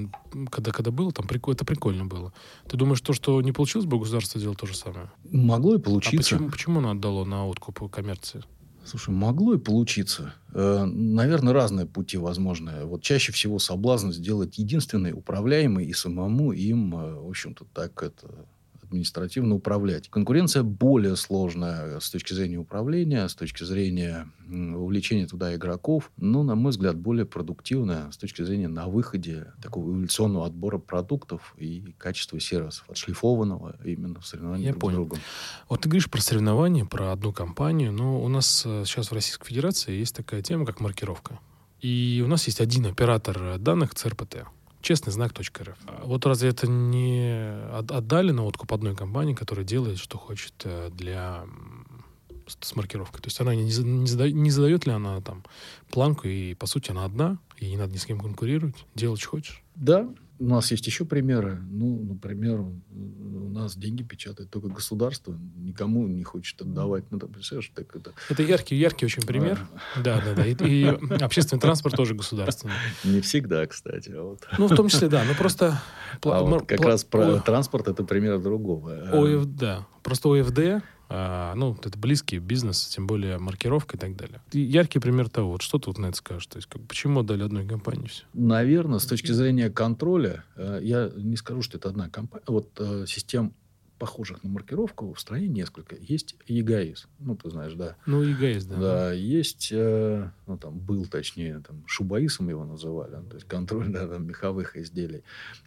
когда, когда был, там прикольно, это прикольно было. Ты думаешь, то, что не получилось бы, государство сделало то же самое? Могло и получиться. А почему, почему оно отдало на откуп коммерции? Слушай, могло и получиться. Э, наверное, разные пути возможны. Вот чаще всего соблазн сделать единственный, управляемый и самому им, э, в общем-то, так это административно управлять. Конкуренция более сложная с точки зрения управления, с точки зрения увлечения туда игроков, но, на мой взгляд, более продуктивная с точки зрения на выходе такого эволюционного отбора продуктов и качества сервисов, отшлифованного именно в соревновании Я друг понял. с другом. Вот ты говоришь про соревнования, про одну компанию, но у нас э, сейчас в Российской Федерации есть такая тема, как маркировка. И у нас есть один оператор данных ЦРПТ честный знак .рф. Вот разве это не отдали на откуп одной компании, которая делает, что хочет э, для с маркировкой. То есть она не, не, задает, не задает ли она там планку, и по сути она одна, и не надо ни с кем конкурировать, делать, что хочешь. Да, У нас есть еще примеры. Ну, например, у нас деньги печатает только государство. Никому не хочет отдавать. Ну, ты представляешь, так это... Это яркий, яркий очень пример. Да, да, да. И, и общественный транспорт тоже государственный. Не всегда, кстати. А вот. Ну, в том числе, да. Ну, просто... А вот как раз про транспорт это пример другого. ОФ, да. Просто ОФД а, ну, это близкий бизнес, тем более маркировка и так далее. Яркий пример того, вот что тут на это скажешь? То есть, как, почему дали одной компании все? Наверное, с точки зрения контроля, э, я не скажу, что это одна компания. Вот э, систем похожих на маркировку в стране несколько. Есть ЕГАИС, ну, ты знаешь, да. Ну, ЕГАИС, да. Да, есть, э, ну, там, был, точнее, там, Шубаисом его называли, то есть контроль, да, там, меховых изделий.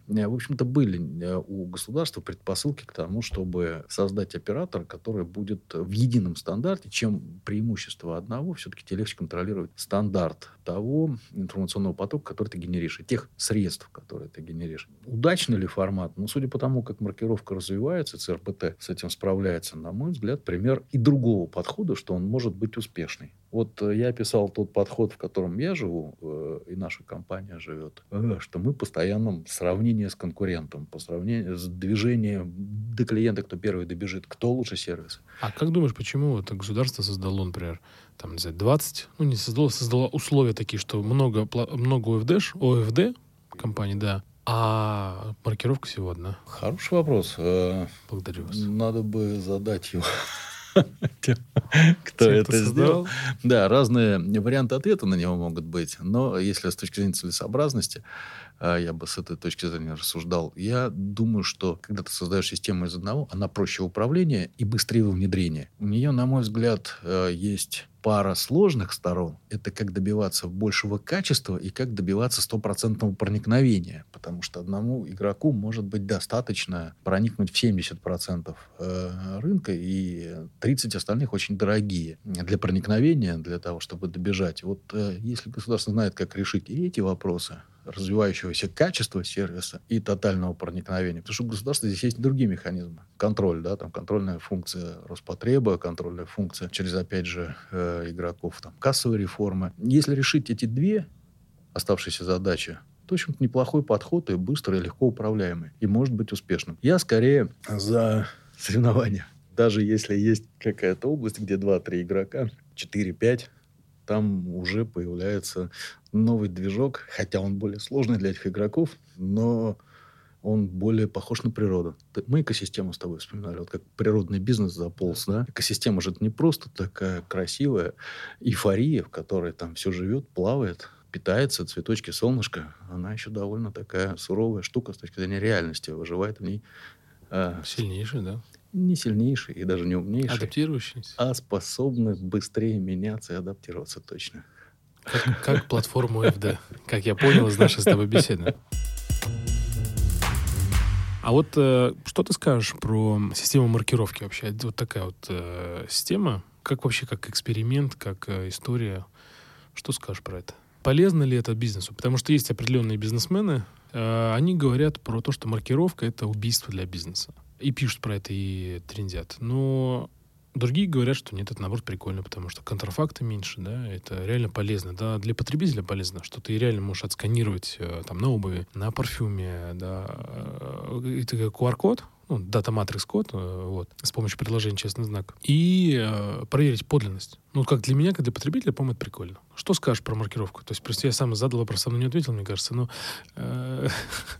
Э, в общем-то, были э, у государства предпосылки к тому, чтобы создать оператора, который будет в едином стандарте, чем преимущество одного, все-таки тебе легче контролировать стандарт того информационного потока, который ты генеришь, и тех средств, которые ты генеришь. Удачный ли формат? Ну, судя по тому, как маркировка развивается, ЦРПТ с этим справляется, на мой взгляд, пример и другого подхода, что он может быть успешный. Вот э, я описал тот подход, в котором я живу, э, и наша компания живет, э, что мы постоянно в сравнении с конкурентом, по сравнению с движением до клиента, кто первый добежит, кто лучше сервис. А как думаешь, почему это государство создало, например, там, не знаю, 20, ну, не создало, создало условия такие, что много, много ОФД, ОФД компаний, да, а маркировка всего одна. Хороший вопрос. Э, Благодарю вас. Надо бы задать его *laughs* кто это сделал. Да, разные варианты ответа на него могут быть. Но если с точки зрения целесообразности, я бы с этой точки зрения рассуждал, я думаю, что когда ты создаешь систему из одного, она проще управления и быстрее внедрения. У нее, на мой взгляд, э, есть пара сложных сторон – это как добиваться большего качества и как добиваться стопроцентного проникновения. Потому что одному игроку может быть достаточно проникнуть в 70% э, рынка, и 30 остальных очень дорогие для проникновения, для того, чтобы добежать. Вот если государство знает, как решить и эти вопросы, развивающегося качества сервиса и тотального проникновения. Потому что у государства здесь есть другие механизмы. Контроль, да, там контрольная функция Роспотреба, контрольная функция через, опять же, э, игроков, там, кассовые реформы. Если решить эти две оставшиеся задачи, то, в общем-то, неплохой подход и быстрый, и легко управляемый. И может быть успешным. Я скорее за соревнования. Даже если есть какая-то область, где 2-3 игрока, 4-5, там уже появляется новый движок, хотя он более сложный для этих игроков, но он более похож на природу. Мы экосистему с тобой вспоминали, вот как природный бизнес заполз, да? Экосистема же это не просто такая красивая эйфория, в которой там все живет, плавает, питается, цветочки, солнышко. Она еще довольно такая суровая штука с точки зрения реальности, выживает в ней. Э, Сильнейший, да? Не сильнейший и даже не умнейший. Адаптирующийся. А способны быстрее меняться и адаптироваться точно. Как, как платформу FD, как я понял из нашей с тобой беседы. А вот э, что ты скажешь про систему маркировки вообще? Вот такая вот э, система, как вообще, как эксперимент, как э, история. Что скажешь про это? Полезно ли это бизнесу? Потому что есть определенные бизнесмены, э, они говорят про то, что маркировка — это убийство для бизнеса и пишут про это, и трендят. Но другие говорят, что нет, это наоборот прикольно, потому что контрафакта меньше, да, это реально полезно, да, для потребителя полезно, что ты реально можешь отсканировать э, там на обуви, на парфюме, да, э, это QR-код, ну, дата матрикс код, э, вот, с помощью предложения честный знак, и э, проверить подлинность. Ну, как для меня, как для потребителя, по-моему, это прикольно. Что скажешь про маркировку? То есть, просто я сам задал вопрос, сам не ответил, мне кажется, но... Э,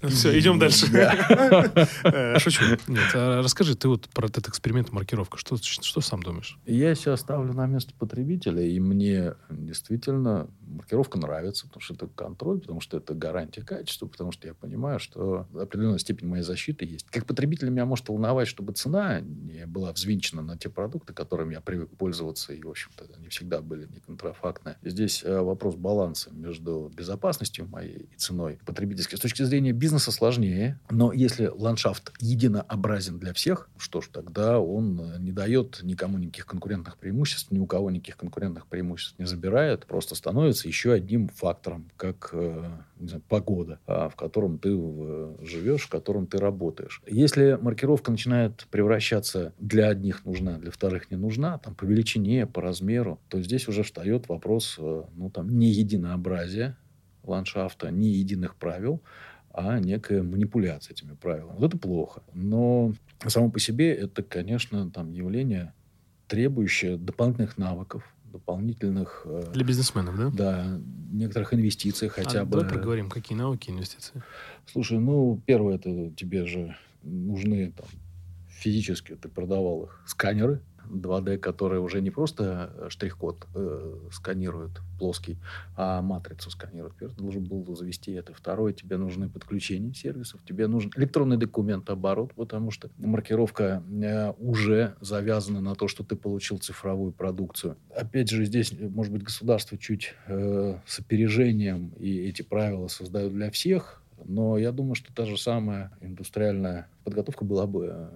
*laughs* все, идем дальше. *laughs* Э, шучу. Нет, а расскажи, ты вот про этот эксперимент маркировка, что, что сам думаешь? Я себя ставлю на место потребителя, и мне действительно маркировка нравится, потому что это контроль, потому что это гарантия качества, потому что я понимаю, что определенная степень моей защиты есть. Как потребитель меня может волновать, чтобы цена не была взвинчена на те продукты, которыми я привык пользоваться, и, в общем-то, они всегда были не контрафактные. Здесь э, вопрос баланса между безопасностью моей и ценой потребительской. С точки зрения бизнеса сложнее, но если ландшафт единообразен для всех, что ж, тогда он э, не дает никому никаких конкурентных преимуществ, ни у кого никаких конкурентных преимуществ не забирает, просто становится еще одним фактором, как э, не знаю, погода, а, в котором ты живешь, в котором ты работаешь. Если маркировка начинает превращаться для одних нужна, для вторых не нужна, там по величине, по размеру, то здесь уже встает вопрос э, ну, там, не единообразия ландшафта, не единых правил, а некая манипуляция этими правилами. Вот это плохо. Но само по себе это, конечно, там явление, требующее дополнительных навыков, дополнительных... Э, Для бизнесменов, да? Да, некоторых инвестиций хотя а бы. Давай проговорим, какие науки, инвестиции. Слушай, ну, первое, это тебе же нужны там, физически, ты продавал их сканеры, 2D, которые уже не просто э, штрих-код э, сканируют плоский, а матрицу сканируют. Первый должен был завести это. Второе, тебе нужны подключения сервисов, тебе нужен электронный документ оборот, потому что маркировка э, уже завязана на то, что ты получил цифровую продукцию. Опять же, здесь, может быть, государство чуть э, с опережением и эти правила создают для всех, но я думаю, что та же самая индустриальная подготовка была бы э,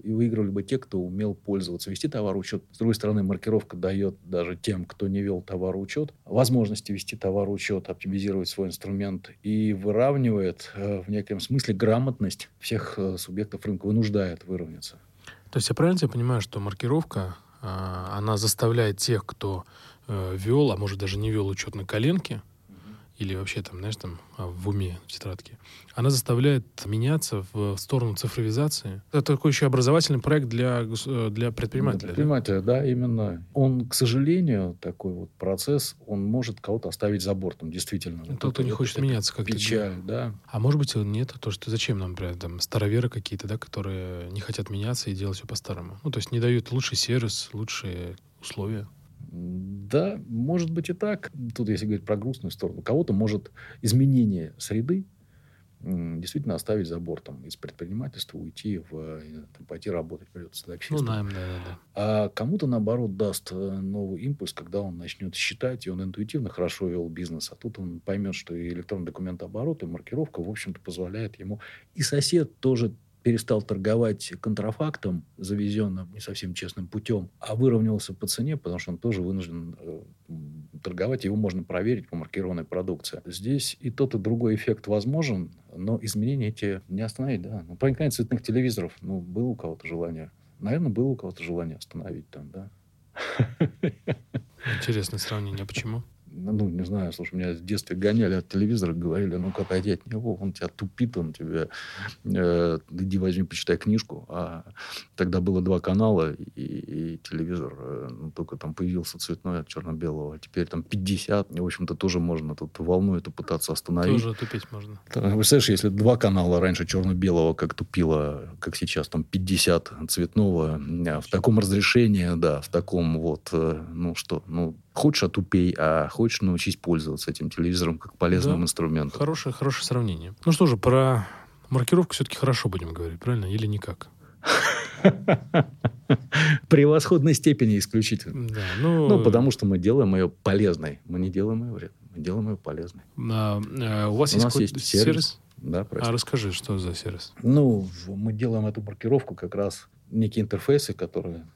и выигрывали бы те, кто умел пользоваться, вести товароучет. С другой стороны, маркировка дает даже тем, кто не вел товароучет, возможности вести товароучет, оптимизировать свой инструмент и выравнивает э, в неком смысле грамотность всех э, субъектов рынка, вынуждает выровняться. То есть я правильно понимаю, что маркировка, э, она заставляет тех, кто вел, а может даже не вел учет на коленке, или вообще там, знаешь, там а, в уме в тетрадке, она заставляет меняться в сторону цифровизации. Это такой еще образовательный проект для, э, для предпринимателя. Для предпринимателя, да? да, именно. Он, к сожалению, такой вот процесс, он может кого-то оставить за бортом, действительно. Ну, Тот, кто не хочет меняться, как печаль, да. А может быть, нет, то, что зачем нам, например, там, староверы какие-то, да, которые не хотят меняться и делать все по-старому. Ну, то есть не дают лучший сервис, лучшие условия. Да, может быть и так. Тут, если говорить про грустную сторону, кого-то может изменение среды действительно оставить за бортом из предпринимательства, уйти в, э, там, пойти работать придется. Да, ну, найм, да, да, да. А кому-то, наоборот, даст э, новый импульс, когда он начнет считать, и он интуитивно хорошо вел бизнес, а тут он поймет, что и электронный документооборот, и маркировка, в общем-то, позволяет ему. И сосед тоже перестал торговать контрафактом, завезенным не совсем честным путем, а выровнялся по цене, потому что он тоже вынужден э, торговать, его можно проверить по маркированной продукции. Здесь и тот, и другой эффект возможен, но изменения эти не остановить. Да. Ну, проникновение цветных телевизоров, ну, было у кого-то желание. Наверное, было у кого-то желание остановить там, да. Интересное сравнение. А почему? Ну, не знаю, слушай, меня в детстве гоняли от телевизора, говорили, ну-ка, отойди от него, он тебя тупит, он тебя... Э, иди возьми, почитай книжку. А тогда было два канала, и, и телевизор, э, ну, только там появился цветной от черно-белого. А теперь там 50, и, в общем-то, тоже можно тут волну эту пытаться остановить. Тоже тупить можно. Представляешь, если два канала раньше черно-белого, как тупило, как сейчас, там 50 цветного, в таком разрешении, да, в таком вот, э, ну что, ну, Хочешь отупей, а хочешь научись пользоваться этим телевизором как полезным да, инструментом. Хорошее, хорошее сравнение. Ну что же, про маркировку все-таки хорошо будем говорить, правильно? Или никак? *laughs* Превосходной степени исключительно. Да, ну... ну, потому что мы делаем ее полезной. Мы не делаем ее вредной. Мы делаем ее полезной. А, а у вас у есть, нас есть сервис? сервис? Да, простите. А расскажи, что за сервис? Ну, мы делаем эту маркировку как раз некие интерфейсы, которые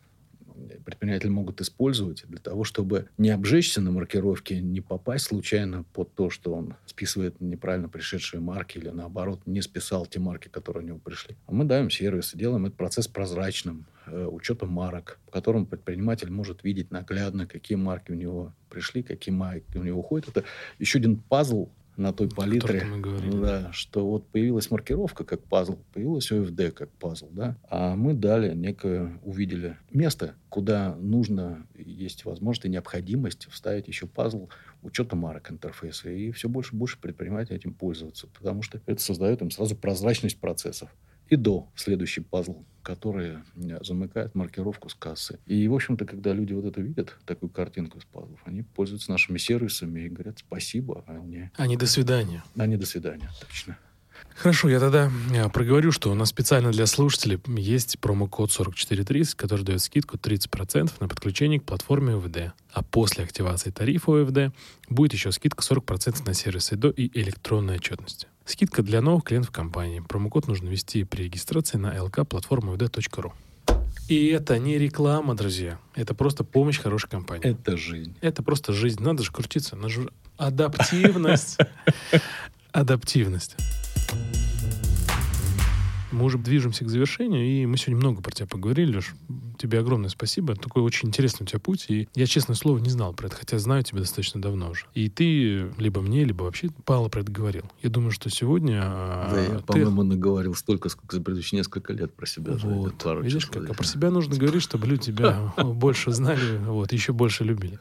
предприниматели могут использовать для того, чтобы не обжечься на маркировке, не попасть случайно под то, что он списывает неправильно пришедшие марки или, наоборот, не списал те марки, которые у него пришли. А мы даем сервис и делаем этот процесс прозрачным, э, учетом марок, по которому предприниматель может видеть наглядно, какие марки у него пришли, какие марки у него уходят. Это еще один пазл на той палитре, да, что вот появилась маркировка как пазл, появилась ОФД как пазл, да, а мы дали некое, увидели место, куда нужно, есть возможность и необходимость вставить еще пазл учета марок интерфейса, и все больше и больше предпринимателей этим пользоваться, потому что это создает им сразу прозрачность процессов и до следующий пазл, который э, замыкает маркировку с кассы. И, в общем-то, когда люди вот это видят, такую картинку из пазлов, они пользуются нашими сервисами и говорят спасибо, а не... А не до свидания. А не до свидания, точно. Хорошо, я тогда э, проговорю, что у нас специально для слушателей есть промокод 4430, который дает скидку 30% на подключение к платформе ОВД. А после активации тарифа ОВД будет еще скидка 40% на сервисы ДО и электронной отчетности. Скидка для новых клиентов компании. Промокод нужно ввести при регистрации на lk-платформа.vd.ru. И это не реклама, друзья. Это просто помощь хорошей компании. Это жизнь. Это просто жизнь. Надо же крутиться. Надо же... Адаптивность. *laughs* Адаптивность. Мы уже движемся к завершению, и мы сегодня много про тебя поговорили, Леш. тебе огромное спасибо. Такой очень интересный у тебя путь. И я, честное слово, не знал про это, хотя знаю тебя достаточно давно уже. И ты либо мне, либо вообще Павла про это говорил. Я думаю, что сегодня... А, да, я, ты... по-моему, наговорил столько, сколько за предыдущие несколько лет про себя. Вот. Пару Видишь, как? А про себя нужно говорить, чтобы люди тебя *laughs* больше знали, вот, еще больше любили.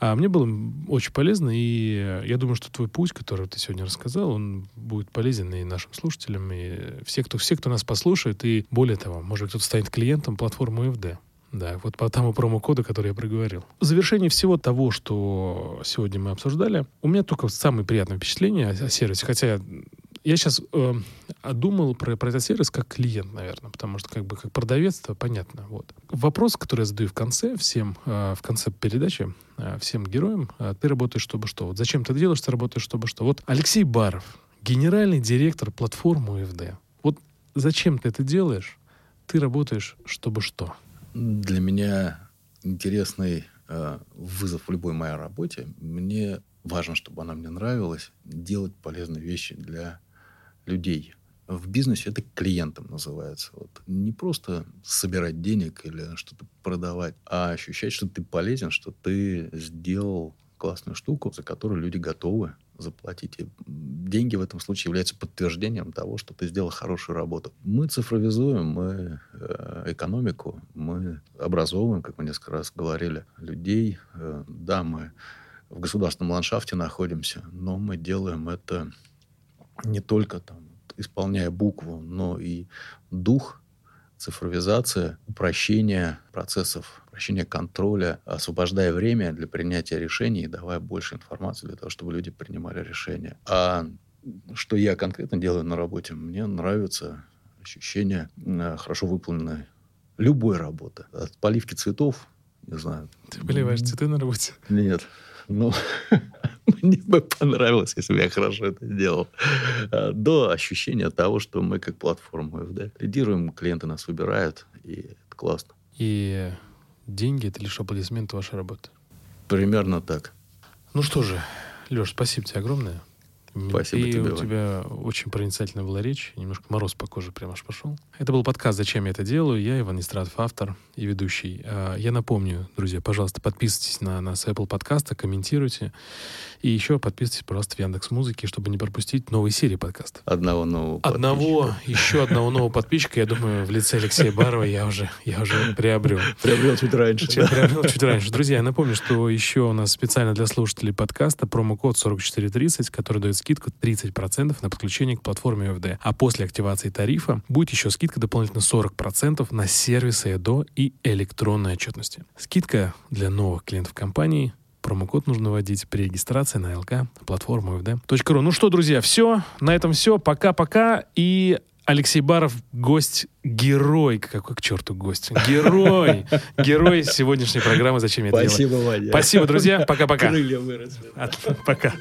А мне было очень полезно, и я думаю, что твой путь, который ты сегодня рассказал, он будет полезен и нашим слушателям, и все, кто, все, кто нас послушает, и более того, может кто-то станет клиентом платформы UFD. Да, вот по тому промокоду, который я проговорил. В завершении всего того, что сегодня мы обсуждали, у меня только самые приятные впечатления о, о сервисе. Хотя я сейчас э, думал про, про этот сервис как клиент, наверное, потому что как бы как продавец, то понятно. Вот. Вопрос, который я задаю в конце всем, э, в конце передачи, э, всем героям, э, ты работаешь чтобы что? Вот зачем ты делаешь, ты работаешь чтобы что? Вот Алексей Баров, генеральный директор платформы UFD. Зачем ты это делаешь? Ты работаешь чтобы что? Для меня интересный э, вызов в любой моей работе. Мне важно, чтобы она мне нравилась, делать полезные вещи для людей. В бизнесе это клиентом называется. Вот. Не просто собирать денег или что-то продавать, а ощущать, что ты полезен, что ты сделал классную штуку, за которую люди готовы заплатить. И деньги в этом случае являются подтверждением того, что ты сделал хорошую работу. Мы цифровизуем, мы э, экономику, мы образовываем, как мы несколько раз говорили, людей. Э, да, мы в государственном ландшафте находимся, но мы делаем это не только там, исполняя букву, но и дух, цифровизация, упрощение процессов, упрощение контроля, освобождая время для принятия решений и давая больше информации для того, чтобы люди принимали решения. А что я конкретно делаю на работе? Мне нравится ощущение э, хорошо выполненной любой работы. От поливки цветов, не знаю. Ты поливаешь цветы на работе? Нет. Ну, *laughs* мне бы понравилось, если бы я хорошо это делал. А, до ощущения того, что мы как платформа ФД лидируем, клиенты нас выбирают, и это классно. И деньги — это лишь аплодисменты вашей работы? Примерно так. Ну что же, Леш, спасибо тебе огромное. Спасибо и тебе. у тебя очень проницательная была речь, немножко мороз по коже прям аж пошел. Это был подкаст «Зачем я это делаю?». Я Иван Истратов, автор и ведущий. А, я напомню, друзья, пожалуйста, подписывайтесь на нас Apple подкаста, комментируйте. И еще подписывайтесь, пожалуйста, в Яндекс Музыки, чтобы не пропустить новые серии подкаста. Одного нового Одного, еще одного нового подписчика, я думаю, в лице Алексея Барова я уже, я уже приобрел. Приобрел чуть раньше. Чуть, приобрел чуть раньше. Друзья, я напомню, что еще у нас специально для слушателей подкаста промокод 4430, который дает скидку 30% на подключение к платформе UFD. А после активации тарифа будет еще скидка дополнительно 40% на сервисы ЭДО и электронной отчетности. Скидка для новых клиентов компании Промокод нужно вводить при регистрации на ЛК платформу FD.ru. Ну что, друзья, все. На этом все. Пока-пока. И Алексей Баров, гость, герой. Какой к черту гость? Герой. Герой сегодняшней программы «Зачем я это Спасибо, Ваня. Спасибо, друзья. Пока-пока. Крылья выросли. Пока.